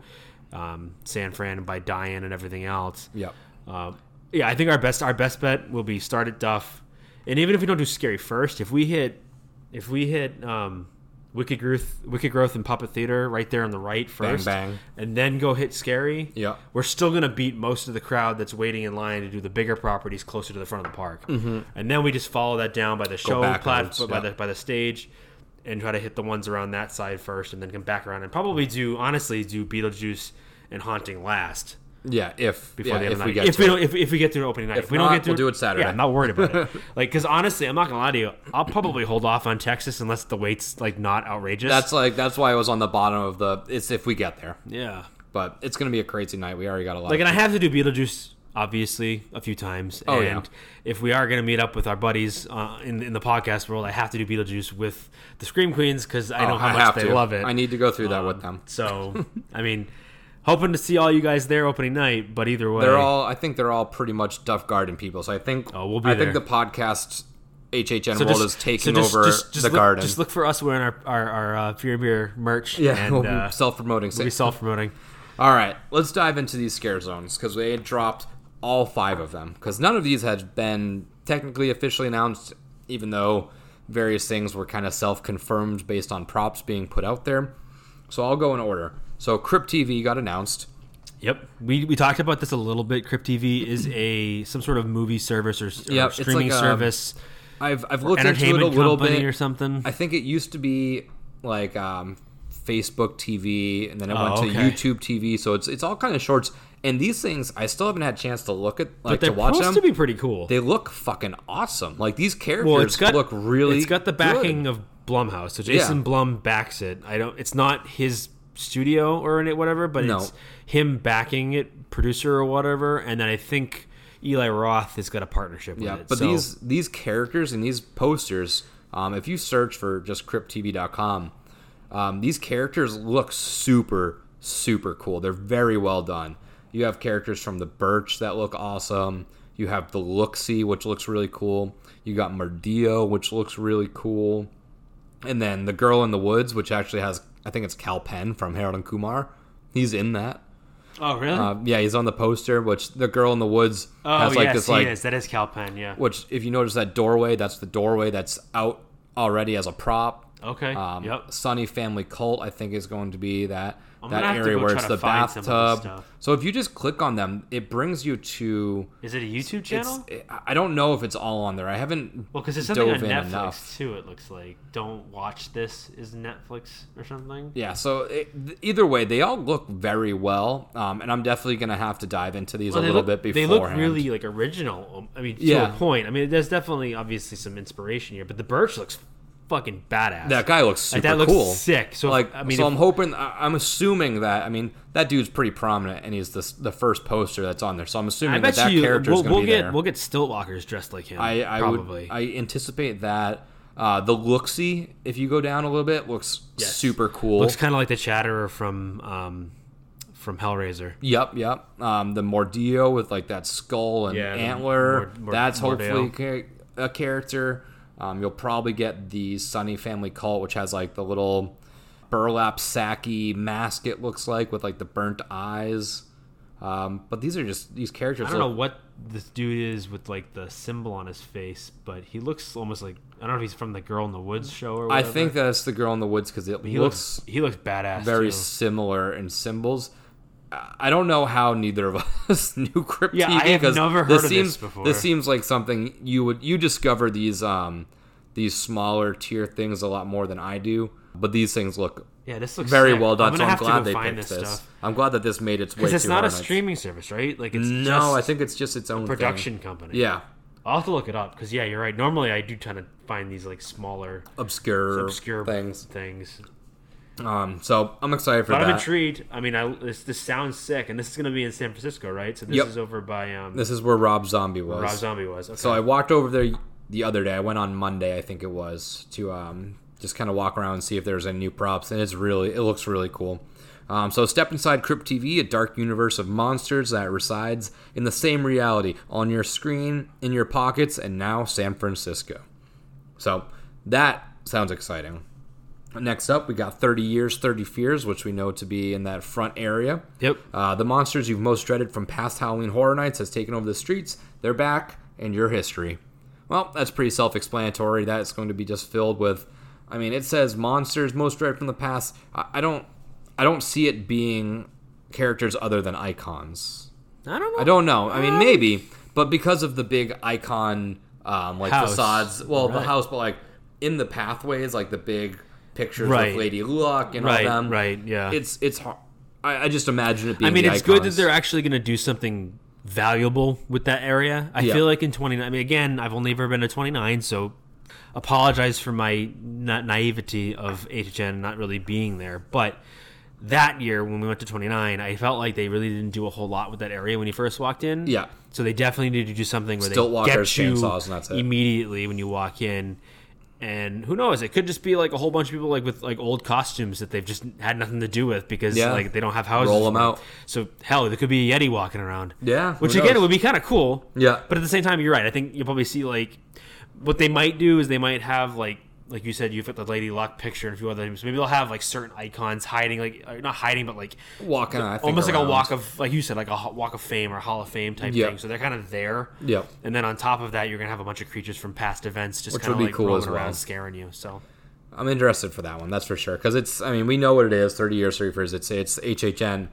um, San Fran and by Diane and everything else. Yep. Um, yeah, I think our best our best bet will be start at Duff, and even if we don't do scary first, if we hit if we hit um, Wicked Growth, Wicked Growth and Puppet Theater right there on the right first, bang. bang. and then go hit scary. Yeah. we're still gonna beat most of the crowd that's waiting in line to do the bigger properties closer to the front of the park, mm-hmm. and then we just follow that down by the show platform by the by the stage. And try to hit the ones around that side first, and then come back around, and probably do honestly do Beetlejuice and Haunting last Yeah, if before yeah, the end if of the we get if to we it. don't, if, if we get through opening night, if, we not, don't get through, we'll do it Saturday. Yeah, I'm not worried about it. <laughs> like, because honestly, I'm not gonna lie to you. I'll probably hold off on Texas unless the wait's like not outrageous. that's like that's why I was on the bottom of the. It's if we get there, yeah. but it's gonna be a crazy night. We already got a lot. Like, of and I have to do Beetlejuice obviously a few times. Oh, and yeah. if we are gonna meet up with our buddies uh, in in the podcast world, I have to do Beetlejuice with the Scream Queens because I know Oh, how I much they to. love it. I need to go through that Um, with them. So, <laughs> I mean, hoping to see all you guys there opening night. But either way, They're all. I think they're all pretty much Duff Garden people. So I think. Oh, we'll be I there. think the podcast HHN So world just- is taking so just- over just- just the look, garden. Just look for us wearing our our, our uh, Fear Beer merch. <laughs> yeah, and we'll uh, self-promoting. we'll be self promoting. <laughs> All right, let's dive into these scare zones because they had dropped all five of them because none of these had been technically officially announced, even though various things were kind of self-confirmed based on props being put out there. So I'll go in order. So Crypt TV got announced. Yep, we, we talked about this a little bit. Crypt TV is a some sort of movie service or, or Yep, it's streaming like a service, I've I've looked into it a little bit. or something. I think it used to be like um, Facebook TV, and then it Oh, went to okay. YouTube TV. So it's it's all kind of shorts. And these things, I still haven't had a chance to look at, like but they're to watch supposed them. to be pretty cool. they look fucking awesome. Like these characters well, it's got look really. It's got the backing of Blumhouse, so Jason Yeah. Blum backs it. I don't. It's not his studio or in it, whatever, but No. it's him backing it, producer or whatever. And then I think Eli Roth has got a partnership with yeah, it. but So- these these characters and these posters, um, if you search for just crypttv.com, um, these characters look super super cool. They're very well done. You have characters from the Birch that look awesome. You have the Looksee, which looks really cool. You got Merdillo, which looks really cool. And then the Girl in the Woods, which actually has, I think it's Kal Penn from Harold and Kumar. He's in that. Oh really? Um, yeah, he's on the poster, which the Girl in the Woods oh has like yes, this he like is. That is Kal Penn. Yeah. which if you notice that doorway, that's the doorway that's out already as a prop. Okay. Um, yep. Sunny Family Cult, I think, is going to be that I'm that gonna have to area where it's the find some of this bathtub. So if you just click on them, it brings you to. Is it a YouTube It's, channel? I don't know if it's all on there. I haven't Well, because it's something on Netflix enough. too. It looks like "Don't Watch This" is Netflix or something. Yeah, so it, either way, they all look very well, um, and I'm definitely gonna have to dive into these Well, a little look, bit They beforehand. look really like original. um, I mean, to Yeah. a point. I mean, there's definitely obviously some inspiration here, but the Birch looks fucking badass. that guy looks super like that looks cool. sick. So like, I mean, so if- I'm hoping. I'm assuming that. I mean, that dude's pretty prominent, and he's the the first poster that's on there. So I'm assuming that that you character's we'll, we'll be get there. we'll get Stiltwalkers dressed like him. I, I probably. would. I anticipate that. Uh, the looksy, if you go down a little bit, looks Yes. super cool. Looks kind of like the Chatterer from um, from Hellraiser. Yep, yep. Um, the Mordillo with like that skull and Yeah, antler. Mord- Mord- that's hopefully a character. Um, you'll probably get the Sunny Family Cult, which has like the little burlap sacky mask. It looks like with like the burnt eyes. Um, but these are just these characters. I don't know what this dude is with like the symbol on his face, but he looks almost like I don't know if he's from the Girl in the Woods show or I think that's the girl in the woods because it he looks looks he looks badass. very too. similar in symbols. I don't know how neither of <laughs> us knew Crypt Yeah, TV I have because never this heard of this seems before. this seems like something you would you discover these um these smaller tier things a lot more than I do. But these things look Yeah, this looks very sick. well done. I'm so I'm glad they picked this this. I'm glad that this made its way because it's to not a streaming service, right? Like it's No, I think it's just its own a thing. production company. Yeah, I'll have to look it up because yeah, you're right. Normally, I do tend to find these like smaller, obscure, obscure things. Things, Um, so I'm excited for but I'm intrigued. I mean, I this this sounds sick, and this is going to be in San Francisco, right? So this Yep. is over by um, This is where Rob Zombie was. Rob Zombie was. Okay. So I walked over there the other day. I went on Monday, I think it was, to um, just kind of walk around and see if there's any new props, and it's really it looks really cool. Um, so step inside Crypt TV, a dark universe of monsters that resides in the same reality on your screen, in your pockets, and now San Francisco. So that sounds exciting. Next up, we got 30 Years, 30 Fears, which we know to be in that front area. Yep. Uh, the monsters you've most dreaded from past Halloween Horror Nights has taken over the streets. They're back, and your history. Well, that's pretty self-explanatory. That's going to be just filled with. I mean, it says monsters most dreaded from the past. I, I don't, I don't see it being characters other than icons. I don't know. I don't know. I mean, maybe, but because of the big icon, um, like House. facades. Well, the house, but like in the pathways, like the big pictures Right. of Lady Luck and Right, all them. right, yeah. It's it's hard. I, I just imagine it being. I mean, it's good that they're actually going to do something valuable with that area. I Yeah. feel like in 29, I mean, again, I've only ever been to 29, so apologize for my na- naivety of HHN not really being there. But that year, when we went to 29, I felt like they really didn't do a whole lot with that area when you first walked in. Yeah. So they definitely need to do something where Stilt they get you chainsaws, and that's it. immediately when you walk in. And who knows? It could just be like a whole bunch of people like with like old costumes that they've just had nothing to do with because Yeah. like they don't have houses. roll them. out. So hell, there could be a Yeti walking around. Yeah, Which again, knows? it would be kind of cool. Yeah. But at the same time, you're right. I think you'll probably see like what they might do is they might have like like you said, you've got the Lady Luck picture and a few other things. Maybe they'll have like certain icons hiding, like uh, not hiding, but like walking. I think almost like a walk of like you said, like a walk of fame or Hall of Fame type Yeah. thing. So they're kind of there. Yeah. And then on top of that, you're gonna have a bunch of creatures from past events just kind of like cool roaming well. around, scaring you. So I'm interested for that one. That's for sure. Because it's. I mean, we know what it is. Thirty years, years. It's it's HHN.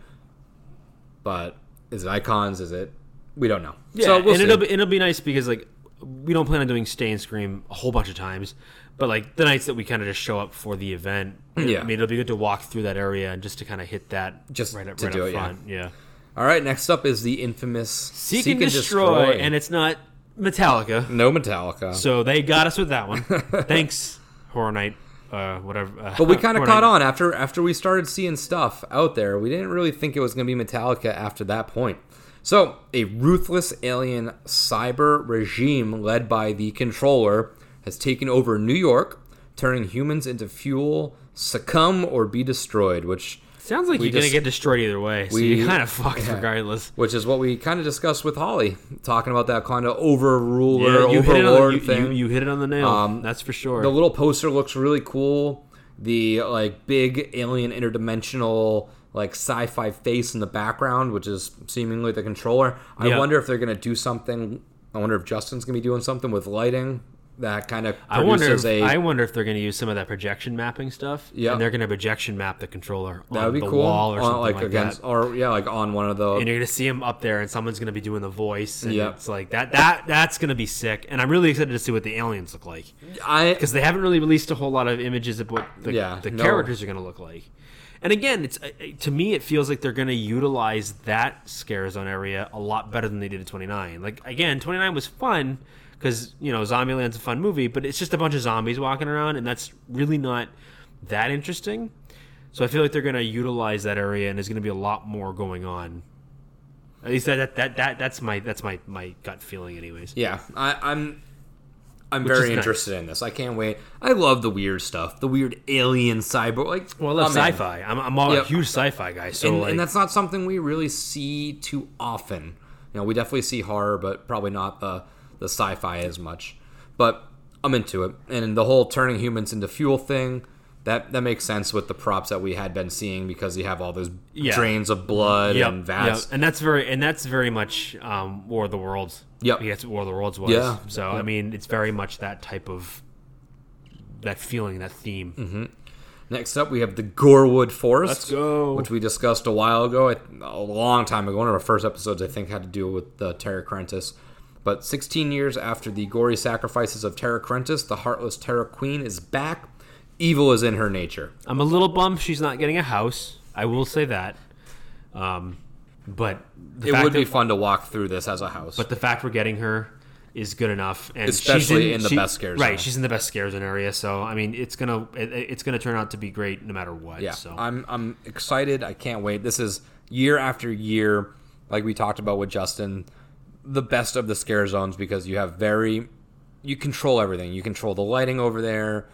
But is it icons? Is it? We don't know. Yeah, so we'll and see. it'll be it'll be nice because like we don't plan on doing stay and scream a whole bunch of times, but like the nights that we kind of just show up for the event, Yeah. I mean it'll be good to walk through that area and just to kind of hit that Just right up, to right do up it, front. Yeah. All right. Next up is the infamous Seek, and, destroy, and it's not Metallica, no Metallica. so they got us with that one. <laughs> Thanks, Horror Night, uh, whatever. Uh, But we kind of caught on after after we started seeing stuff out there. We didn't really think it was going to be Metallica after that point. So, a ruthless alien cyber regime led by the controller has taken over New York, turning humans into fuel, succumb or be destroyed, which Sounds like you're gonna get destroyed either way, so we- you're kind of fucked yeah. regardless. which is what we kind of discussed with Holly, talking about that kind of overruler, Yeah, you hit, it on, overlord you, thing. you, you hit it on the nail. Um, That's for sure. The little poster looks really cool. The like big alien interdimensional like sci-fi face in the background, which is seemingly the controller. I Yeah. wonder if they're gonna do something. I wonder if Justin's gonna be doing something with lighting that kind of I wonder. If, a. I wonder if they're going to use some of that projection mapping stuff. Yeah. and they're going to projection map the controller that on would be the cool. wall or on, something like, like, against, that. or yeah, like on one of the. And you're going to see him up there, and someone's going to be doing the voice. And Yeah. it's like that. That that's going to be sick. And I'm really excited to see what the aliens look like I because they haven't really released a whole lot of images of what the, Yeah, the no. characters are going to look like. And again, it's uh, to me, it feels like they're going to utilize that scare zone area a lot better than they did at 29. Like again, 29 was fun because you know Zombieland's a fun movie, but it's just a bunch of zombies walking around, and that's really not that interesting. So I feel like they're going to utilize that area, and there's going to be a lot more going on. At least that that, that, that that's my that's my, my gut feeling, anyways. yeah, I, I'm. I'm Which very nice. interested in this. I can't wait. I love the weird stuff, the weird alien cyber. Like, Well, I love I'm sci-fi. I'm, I'm all Yep. a huge sci-fi guy, so and, like, and that's not something we really see too often. You know, we definitely see horror, but probably not the the sci-fi as much. But I'm into it, and the whole turning humans into fuel thing. That, that makes sense with the props that we had been seeing because you have all those Yeah. drains of blood Yep, and vats. yep. and that's very and that's very much um, War of the Worlds. Yep. Guess War of the Worlds was. Yeah, So I mean, it's very much that type of that feeling, that theme. Mm-hmm. Next up, we have the Gorewood Forest. Let's go. Which we discussed a while ago, a long time ago. One of our first episodes, I think, had to do with the Terra Cruentus. But 16 years after the gory sacrifices of Terra Cruentus, the heartless Terra Queen is back. Evil is in her nature. I'm a little bummed she's not getting a house. I will say that. Um, but the It fact would be that- fun to walk through this as a house. But the fact we're getting her is good enough, and she's Especially in the best scare zone. Right, she's in the best scare zone area. So I mean, it's gonna it, it's gonna turn out to be great no matter what. Yeah, So I'm I'm excited. I can't wait. This is year after year, like we talked about with Justin, the best of the scare zones because you have very, you control everything. You control the lighting over there.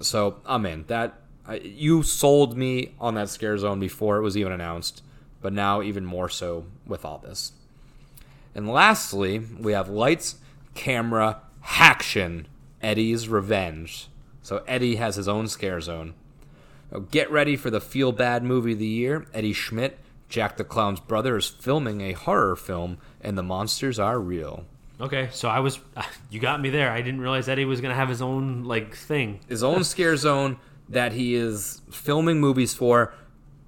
So I'm in. That I, you sold me on that scare zone before it was even announced, but now even more so with all this. And lastly, we have lights, camera, action. Eddie's Revenge. So Eddie has his own scare zone. Now get ready for the feel bad movie of the year. Eddie Schmidt, Jack the Clown's brother, is filming a horror film, and the monsters are real. okay, so I was <laughs> you got me there. I didn't realize Eddie was gonna have his own like thing. His own <laughs> scare zone that he is filming movies for,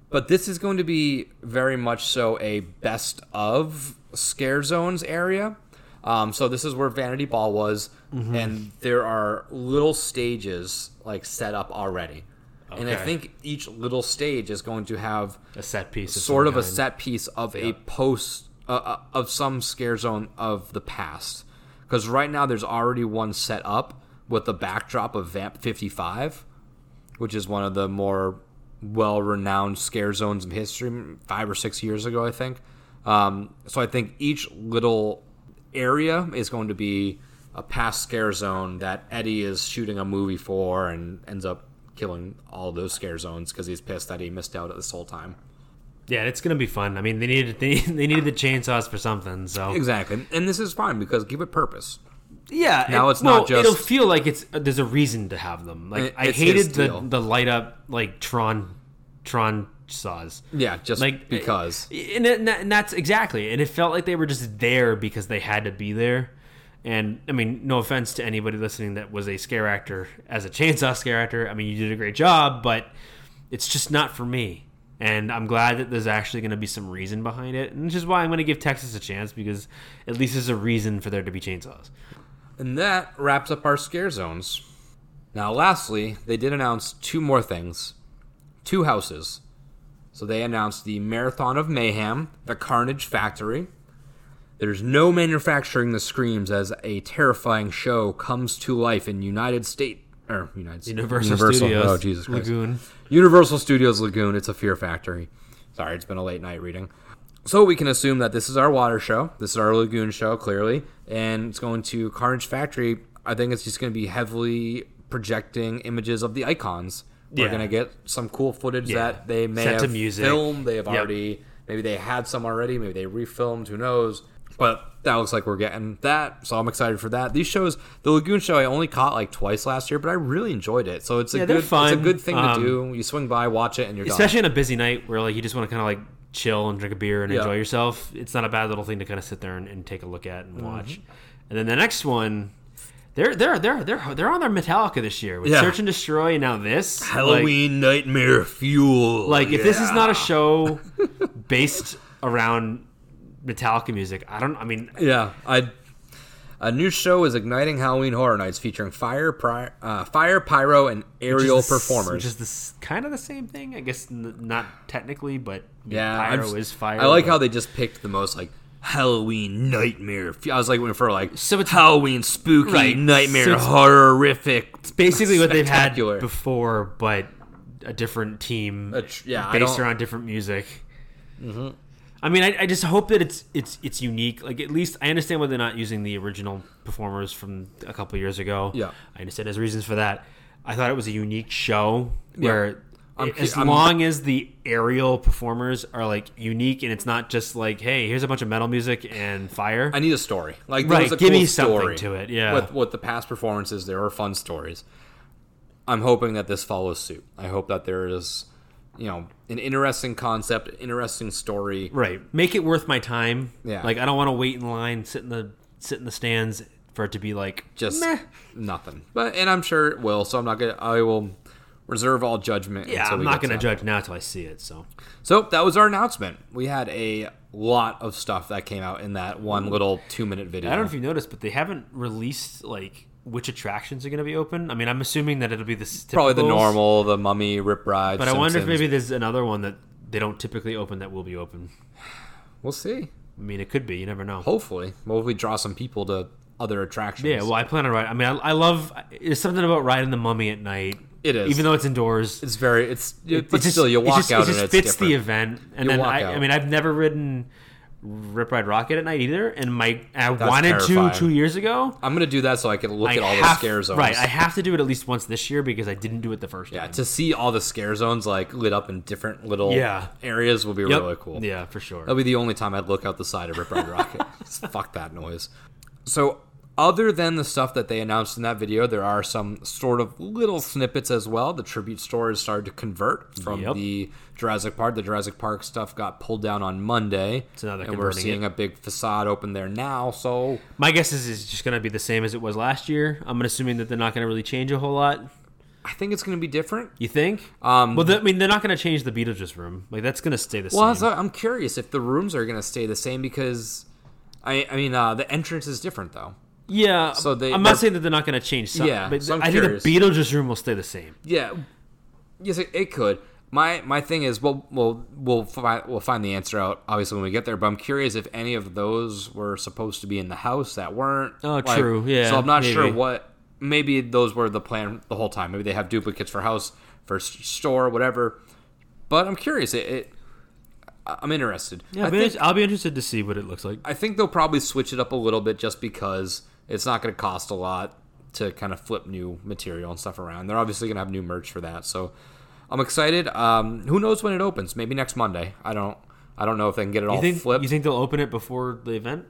but this is going to be very much so a best of scare zones area. Um, so this is where Vanity Ball was, and there are little stages like set up already. And I think each little stage is going to have A set piece, of sort of a set piece of a post uh, uh, of some scare zone of the past. Because right now there's already one set up with the backdrop of vamp 55 which is one of the more well-renowned scare zones in history five or six years ago i think. Um, so i think each little area is going to be a past scare zone that eddie is shooting a movie for and ends up killing all those scare zones because he's pissed that he missed out this whole time Yeah, it's gonna be fun. I mean, they needed <laughs> they, they needed the chainsaws for something. So Exactly, and this is fine because give it purpose. yeah, Now it- it's not well, It'll just- feel like it's uh, there's a reason to have them. Like It- I hated the the light up like Tron Tron saws. Yeah, just Like because. and, it, and that's exactly, and it felt like they were just there because they had to be there. And I mean, no offense to anybody listening that was a scare actor as a chainsaw scare actor. I mean, you did a great job, but it's just not for me. And I'm glad that there's actually going to be some reason behind it, and which is why I'm going to give Texas a chance because at least there's a reason for there to be chainsaws. And that wraps up our scare zones. Now, lastly, they did announce two more things two houses. So they announced the Marathon of Mayhem, the Carnage Factory. There's no manufacturing the screams as a terrifying show comes to life in United States or United States Universal, oh, Studios, Oh Jesus Christ! Lagoon. Universal Studios Lagoon. It's a fear factory. Sorry, it's been a late night reading. So we can assume that this is our water show. This is our lagoon show, clearly, and it's going to Carnage Factory. I think it's just going to be heavily projecting images of the icons. We're Yeah. going to get some cool footage Yeah. that they may Set have music. filmed. They have Yep. already, maybe they had some already. Maybe they refilmed. Who knows? But that looks like we're getting that, so I'm excited for that. These shows, the Lagoon show, I only caught like twice last year, but I really enjoyed it. So it's a Yeah, good, it's a good thing to Um, do. You swing by, watch it, and you're done. especially on a busy night where like you just want to kind of like chill and drink a beer and Yeah. enjoy yourself. It's not a bad little thing to kind of sit there and, and take a look at Mm-hmm. and watch. And then the next one, they're they're they're they're they're on their Metallica this year with Yeah. Search and Destroy and now this Like- Halloween Nightmare Fuel. Like, if this is not a show <laughs> based around Metallica music, I don't. I mean, yeah, I. A new show is igniting Halloween Horror Nights, featuring fire, pri- uh, fire, pyro, and aerial which is the s- performers. which is this kind of the same thing, I guess. N- not technically, but yeah, pyro I've- is fire. I like but- how they just picked the most like Halloween Nightmare. I was like, for like So it's- Halloween spooky Right, nightmare so it's- horrific. It's basically what they've had before, but a different team, A tr- yeah, based around different music. I mean, I, I just hope that it's it's it's unique. Like at least I understand why they're not using the original performers from a couple years ago. Yeah. I understand there's reasons for that. I thought it was a unique show where. I'm- as I'm- long as the aerial performers are like unique and it's not just like, hey, here's a bunch of metal music and fire. I need a story. Like, Right, was a give cool me something story to it, yeah. With with the past performances, there are fun stories. I'm hoping that this follows suit. I hope that there is, you know, an interesting concept, interesting story. Right. Make it worth my time. Yeah. Like I don't want to wait in line, sit in the sit in the stands for it to be like Just Meh. nothing. But and I'm sure it will. So I'm not gonna. I will reserve all judgment. Yeah, until I'm not get going to that. judge now until I see it. So So that was our announcement. We had a lot of stuff that came out in that one little two minute video. I don't know if you noticed, but they haven't released like which attractions are going to be open. I mean, I'm assuming that it'll be the s- Probably the normal, the Mummy, Rip Ride. But I wonder if maybe there's another one that they don't typically open that will be open. we'll see. I mean, it could be. You never know. Hopefully, well, we draw some people to other attractions. Yeah, well, I plan on riding. I mean, I, I love. There's something about riding the mummy at night. It is. even though it's indoors. it's very. It's. it- but it just- still, you it walk just, out it just fits different. the event. And You then I, out. I mean, I've never ridden Rip Ride Rockit at night either, and my I wanted terrifying. to two years ago. I'm gonna do that so I can look I at all have- the scare zones. Right, I have to do it at least once this year because I didn't do it the first yeah, time. Yeah, to see all the scare zones like lit up in different little Yeah. areas will be Yep. really cool. Yeah, for sure. That'll be the only time I'd look out the side of Rip Ride Rockit. <laughs> Fuck that noise. So, other than the stuff that they announced in that video, there are some sort of little snippets as well. The tribute store has started to convert from Yep. the Jurassic Park. The Jurassic Park stuff got pulled down on Monday. So now they're and we're seeing it. a big facade open there now. So, My guess is it's just going to be the same as it was last year. I'm assuming that they're not going to really change a whole lot. I think it's going to be different. You think? Um, well, I mean, they're not going to change the Beetlejuice room. Like that's going to stay the Well, same. so I'm curious if the rooms are going to stay the same because, I, I mean, uh, the entrance is different though. yeah. so they- I'm not saying that they're not going to change. Some, Yeah, but so I curious. think the Beetlejuice room will stay the same. Yeah, yes, it, it could. My my thing is, well, we'll we'll find we'll find the answer out obviously when we get there. But I'm curious if any of those were supposed to be in the house that weren't. Oh, true. Yeah, So I'm not sure what. Maybe those were the plan the whole time. Maybe they have duplicates for house, for store, whatever. But I'm curious. It. it I'm interested. Yeah, I think, I'll be interested to see what it looks like. I think they'll probably switch it up a little bit just because it's not going to cost a lot to kind of flip new material and stuff around. They're obviously going to have new merch for that, so I'm excited. Um, who knows when it opens? Maybe next Monday. I don't. I don't know if they can get it all You think? flipped. You think they'll open it before the event?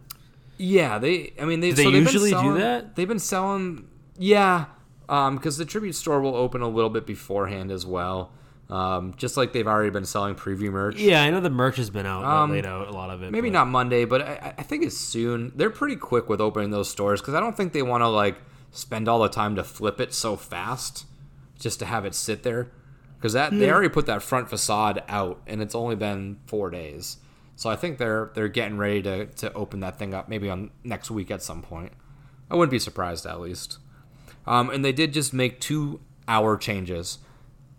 yeah, they. I mean, they. they so they've been usually do selling- that? They've been selling. Yeah, because the tribute store will open a little bit beforehand as well. Um, just like they've already been selling preview merch. Yeah, I know the merch has been out, Um, laid out a lot of it. Maybe but- not Monday, but I, I think it's soon. They're pretty quick with opening those stores because I don't think they want to like spend all the time to flip it so fast, just to have it sit there. Because that they already put that front facade out, and it's only been four days. So I think they're they're getting ready to to open that thing up maybe on next week at some point. I wouldn't be surprised at least. Um, and they did just make two hour changes.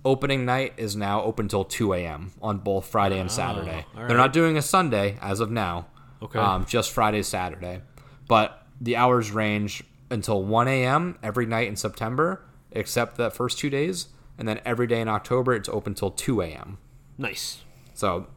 Opening night is now open till 2 a.m. on both Friday and Saturday. all They're not doing a Sunday as of now. Okay. Um, just Friday, Saturday. But the hours range until 1 a.m. every night in September, except that first two days. And then every day in October, it's open till 2 a.m. nice. So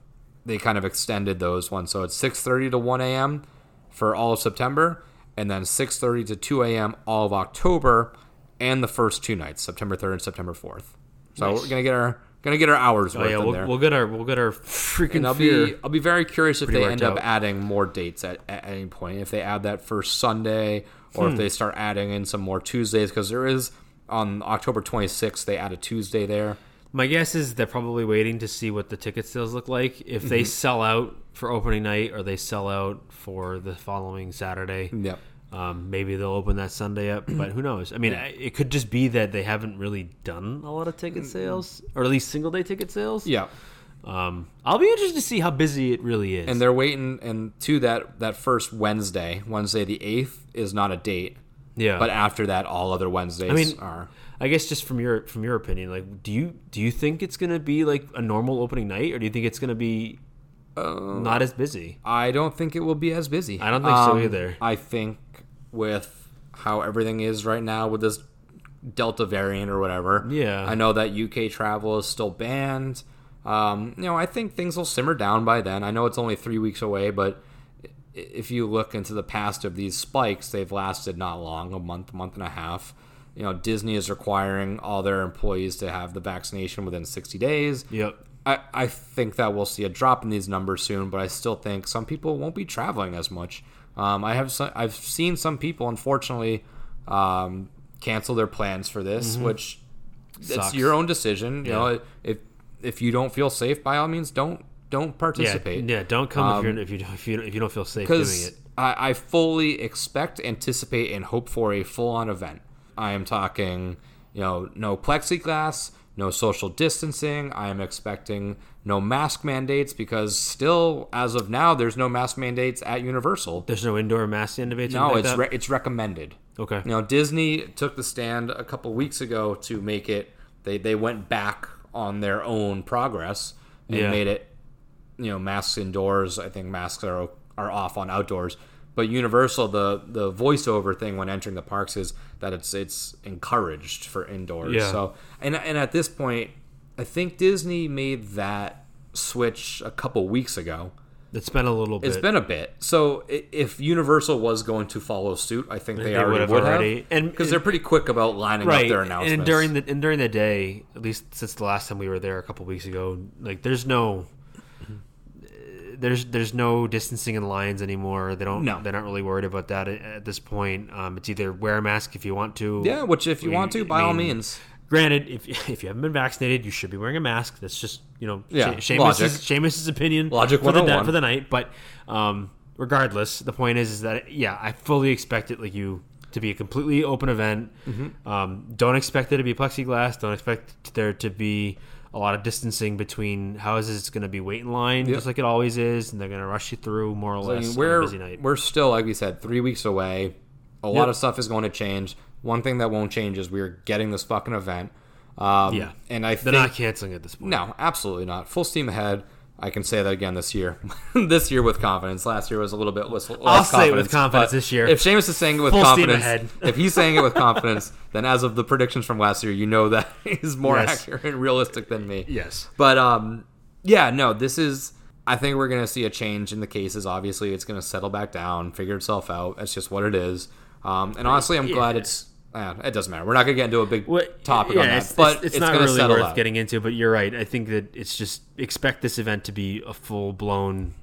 they kind of extended those ones. So it's 6:30 to 1 a.m. for all of September, and then 6:30 to 2 a.m. all of October, and the first two nights, September 3rd and September 4th. So Nice. we're gonna get our gonna get our hours Oh worth yeah, in we'll, there. we'll get our we'll get our freaking and I'll be I'll be very curious if they end up out. adding more dates at, at any point. If they add that first Sunday, or Hmm. if they start adding in some more Tuesdays, because there is on October 26th they add a Tuesday there. My guess is they're probably waiting to see what the ticket sales look like. If they Mm-hmm. sell out for opening night or they sell out for the following Saturday, Yep. um, maybe they'll open that Sunday up. But who knows? I mean, I it could just be that they haven't really done a lot of ticket sales, or at least single day ticket sales. Yeah. Um, I'll be interested to see how busy it really is. and they're waiting and to that that first wednesday wednesday the 8th is not a date yeah, but after that all other wednesdays I mean, are I guess just from your from your opinion, like, do you do you think it's gonna be like a normal opening night, or do you think it's gonna be not as busy? i don't think it will be as busy Um, I don't think so either. i think with how everything is right now with this delta variant or whatever Yeah. i know that uk travel is still banned um, you know i think things will simmer down by then i know it's only three weeks away but if you look into the past of these spikes they've lasted not long a month month and a half you know disney is requiring all their employees to have the vaccination within 60 days Yep. I, I think that we'll see a drop in these numbers soon, but I still think some people won't be traveling as much. Um, I have some, I've seen some people, unfortunately, um, cancel their plans for this, which Mm-hmm. Sucks. it's your own decision. You Yeah. know, if if you don't feel safe, by all means, don't don't participate. yeah. yeah Don't come Um, if, you're, if you don't- if you don't- if you don't feel safe doing it. I, I fully expect, anticipate, and hope for a full-on event. I am talking, you know, no plexiglass, no social distancing. I am expecting no mask mandates because still, as of now, there's no mask mandates at Universal. There's no indoor mask mandates. No, like it's re- it's recommended. okay. You know, Disney took the stand a couple weeks ago to make it. They they went back on their own progress and Yeah. made it. You know, masks indoors. I think masks are are off on outdoors. But Universal, the the voiceover thing when entering the parks is that it's it's encouraged for indoors. Yeah. So and and at this point, I think Disney made that switch a couple weeks ago. It's been a little bit. It's been a bit. So if Universal was going to follow suit, I think they, They already would have would have. And- because they're pretty quick about lining right. up their announcements. And during the and during the day, at least since the last time we were there a couple weeks ago, like there's no. There's there's no distancing in lines anymore. They don't. No. they're not really worried about that at, at this point. Um, it's either wear a mask if you want to. yeah, which if you We- want to, by I all means. Granted, if <laughs> if you haven't been vaccinated, you should be wearing a mask. That's just you know, Yeah, logic. Shamus's, Shamus's opinion. Logic for the, 101. for the night. But um, regardless, the point is, is that yeah, I fully expect it like you to be a completely open event. Mm-hmm. Um, don't expect there to be plexiglass. Don't expect there to be a lot of distancing between houses. It's going to be wait in line Yep. just like it always is, and they're going to rush you through more or I less mean, we're a busy night. we're still like we said, three weeks away. A Yep. lot of stuff is going to change. One thing that won't change is we're getting this fucking event. Um, Yeah. and I They're think not canceling at this point. No, absolutely not. Full steam ahead. I can say that again this year. <laughs> this year with confidence. Last year was a little bit less. less I'll say it with confidence, this year. If Shamus is saying it with Full confidence, <laughs> if he's saying it with confidence, then as of the predictions from last year, you know that <laughs> he's more Yes. accurate and realistic than me. Yes. But um, yeah, no, this is. I think we're gonna see a change in the cases. Obviously, it's gonna settle back down, figure itself out. That's just what it is. Um, and honestly, I'm glad it's. Uh, it doesn't matter. We're not gonna get into a big What- topic yeah, on that, it's, but it's, it's not gonna really worth out. getting into. But you're right. I think that it's just expect this event to be a full blown,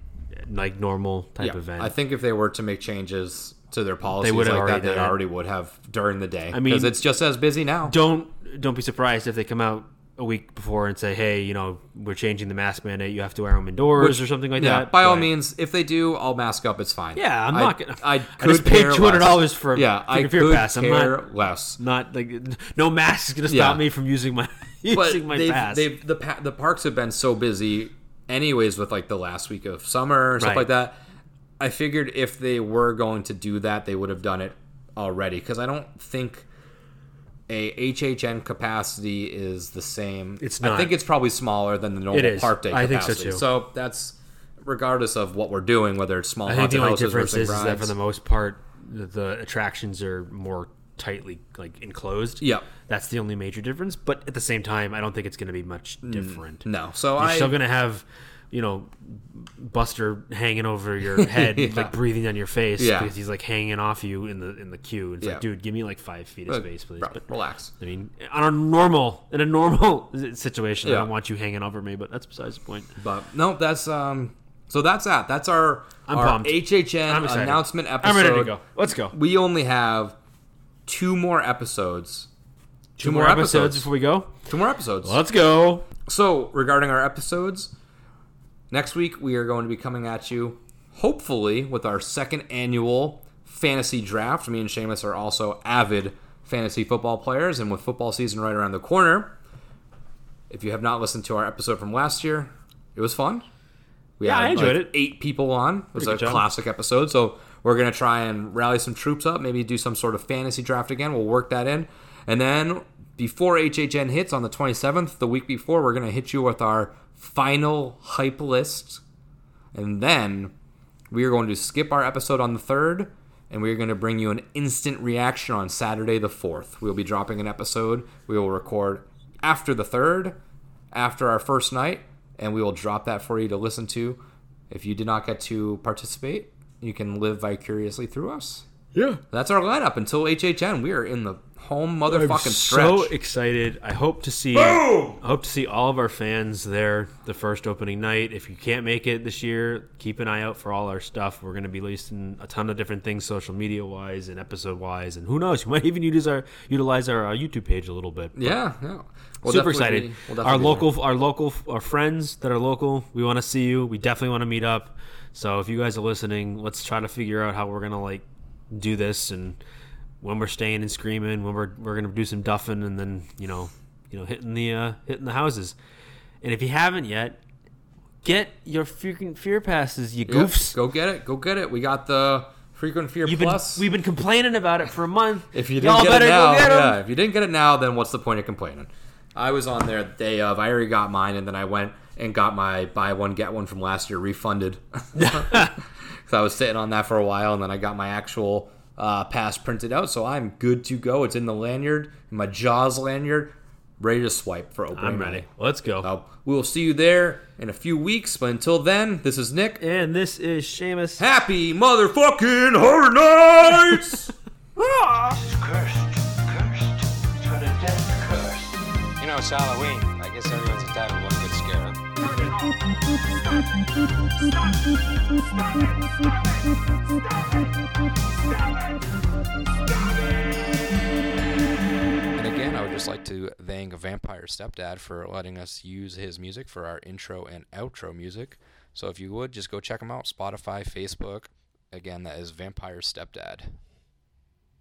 like normal type event. I think if they were to make changes to their policies like that, they already would have during the day. I mean- because it's just as busy now. don't don't be surprised if they come out a week before and say, "Hey, you know, we're changing the mask mandate. You have to wear them indoors or something like yeah, that." by all means, if they do, I'll mask up. It's fine. Yeah, I'm I- not gonna. I, I could just paid two hundred dollars for a yeah. I could pass. I'm care not less. not like no mask is gonna stop Yeah. me from using my <laughs> But using my they've, pass. they've the pa- the parks have been so busy, anyways, with like the last week of summer and stuff Right. like that. I figured if they were going to do that, they would have done it already. Because I don't think a HHN capacity is the same. It's not. I think it's probably smaller than the normal It is. park day I think capacity. so, too. So that's regardless of what we're doing, whether it's small I think the only difference is, is that for the most part, the, the attractions are more tightly like enclosed. Yep. that's the only major difference. But at the same time, I don't think it's going to be much mm, different. no. So You're I still going to have, you know, Buster hanging over your <laughs> head, Yeah. like breathing on your face Yeah. because he's like hanging off you in the in the queue. It's Yeah. like, dude, give me like five feet of space, please. bro, But relax. I mean, on a normal in a normal <laughs> situation, I don't want you hanging over me. But that's besides the point. But no, that's um. So that's that. That's our I'm our pumped. HHN announcement episode. I'm ready to go. Let's go. We only have two more episodes. Two more episodes before we go. Two more episodes. Let's go. So regarding our episodes, next week we are going to be coming at you, hopefully, with our second annual fantasy draft. Me and Shamus are also avid fantasy football players, and with football season right around the corner, if you have not listened to our episode from last year, it was fun. We Yeah, I enjoyed it. Eight people on. It was Pretty a good job. classic episode. So we're gonna try and rally some troops up. Maybe do some sort of fantasy draft again. We'll work that in, and then before HHN hits on the 27th, the week before, we're gonna hit you with our final hype list, and then we are going to skip our episode on the third. And we are going to bring you an instant reaction on Saturday the 4th. We'll be dropping an episode. We will record after the third, after our first night, and we will drop that for you to listen to. If you did not get to participate, you can live vicariously through us. Yeah. That's our lineup until HHN. We are in the home motherfucking I'm stretch. so excited. I hope to see Boom! I hope to see all of our fans there the first opening night. If you can't make it this year, keep an eye out for all our stuff. We're going to be releasing a ton of different things social media wise and episode wise and who knows, <laughs> you might even use our utilize our uh, YouTube page a little bit. yeah, yeah. We'll Super excited. be- we'll our definitely be local, our local, our friends that are local. We want to see you. We definitely want to meet up. So if you guys are listening, let's try to figure out how we're gonna like do this and when we're staying and screaming, when we're we're gonna do some duffing, and then you know you know, hitting the uh, hitting the houses. And if you haven't yet, get your freaking fear passes, you Yep, goofs. Go get it. Go get it. We got the frequent fear You've been, plus. we've been complaining about it for a month. If you Y'all didn't get it now, get yeah. If you didn't get it now, then what's the point of complaining? I was on there the day of. I already got mine, and then I went and got my buy one get one from last year refunded. <laughs> <laughs> so I was sitting on that for a while, and then I got my actual uh, pass printed out. So I'm good to go. It's in the lanyard, in my Jaws lanyard, ready to swipe for opening. I'm day. ready. Let's go. So we will see you there in a few weeks. But until then, this is Nick. And this is Shamus. Happy motherfucking horror nights! <laughs> Cursed. Cursed. It's got a death curse. You know, it's Halloween. I guess everyone's entitled to one good scare. huh? And again, I would just like to thank Vampire Stepdad for letting us use his music for our intro and outro music. So if you would, just go check him out Spotify, Facebook. Again, that is Vampire Stepdad.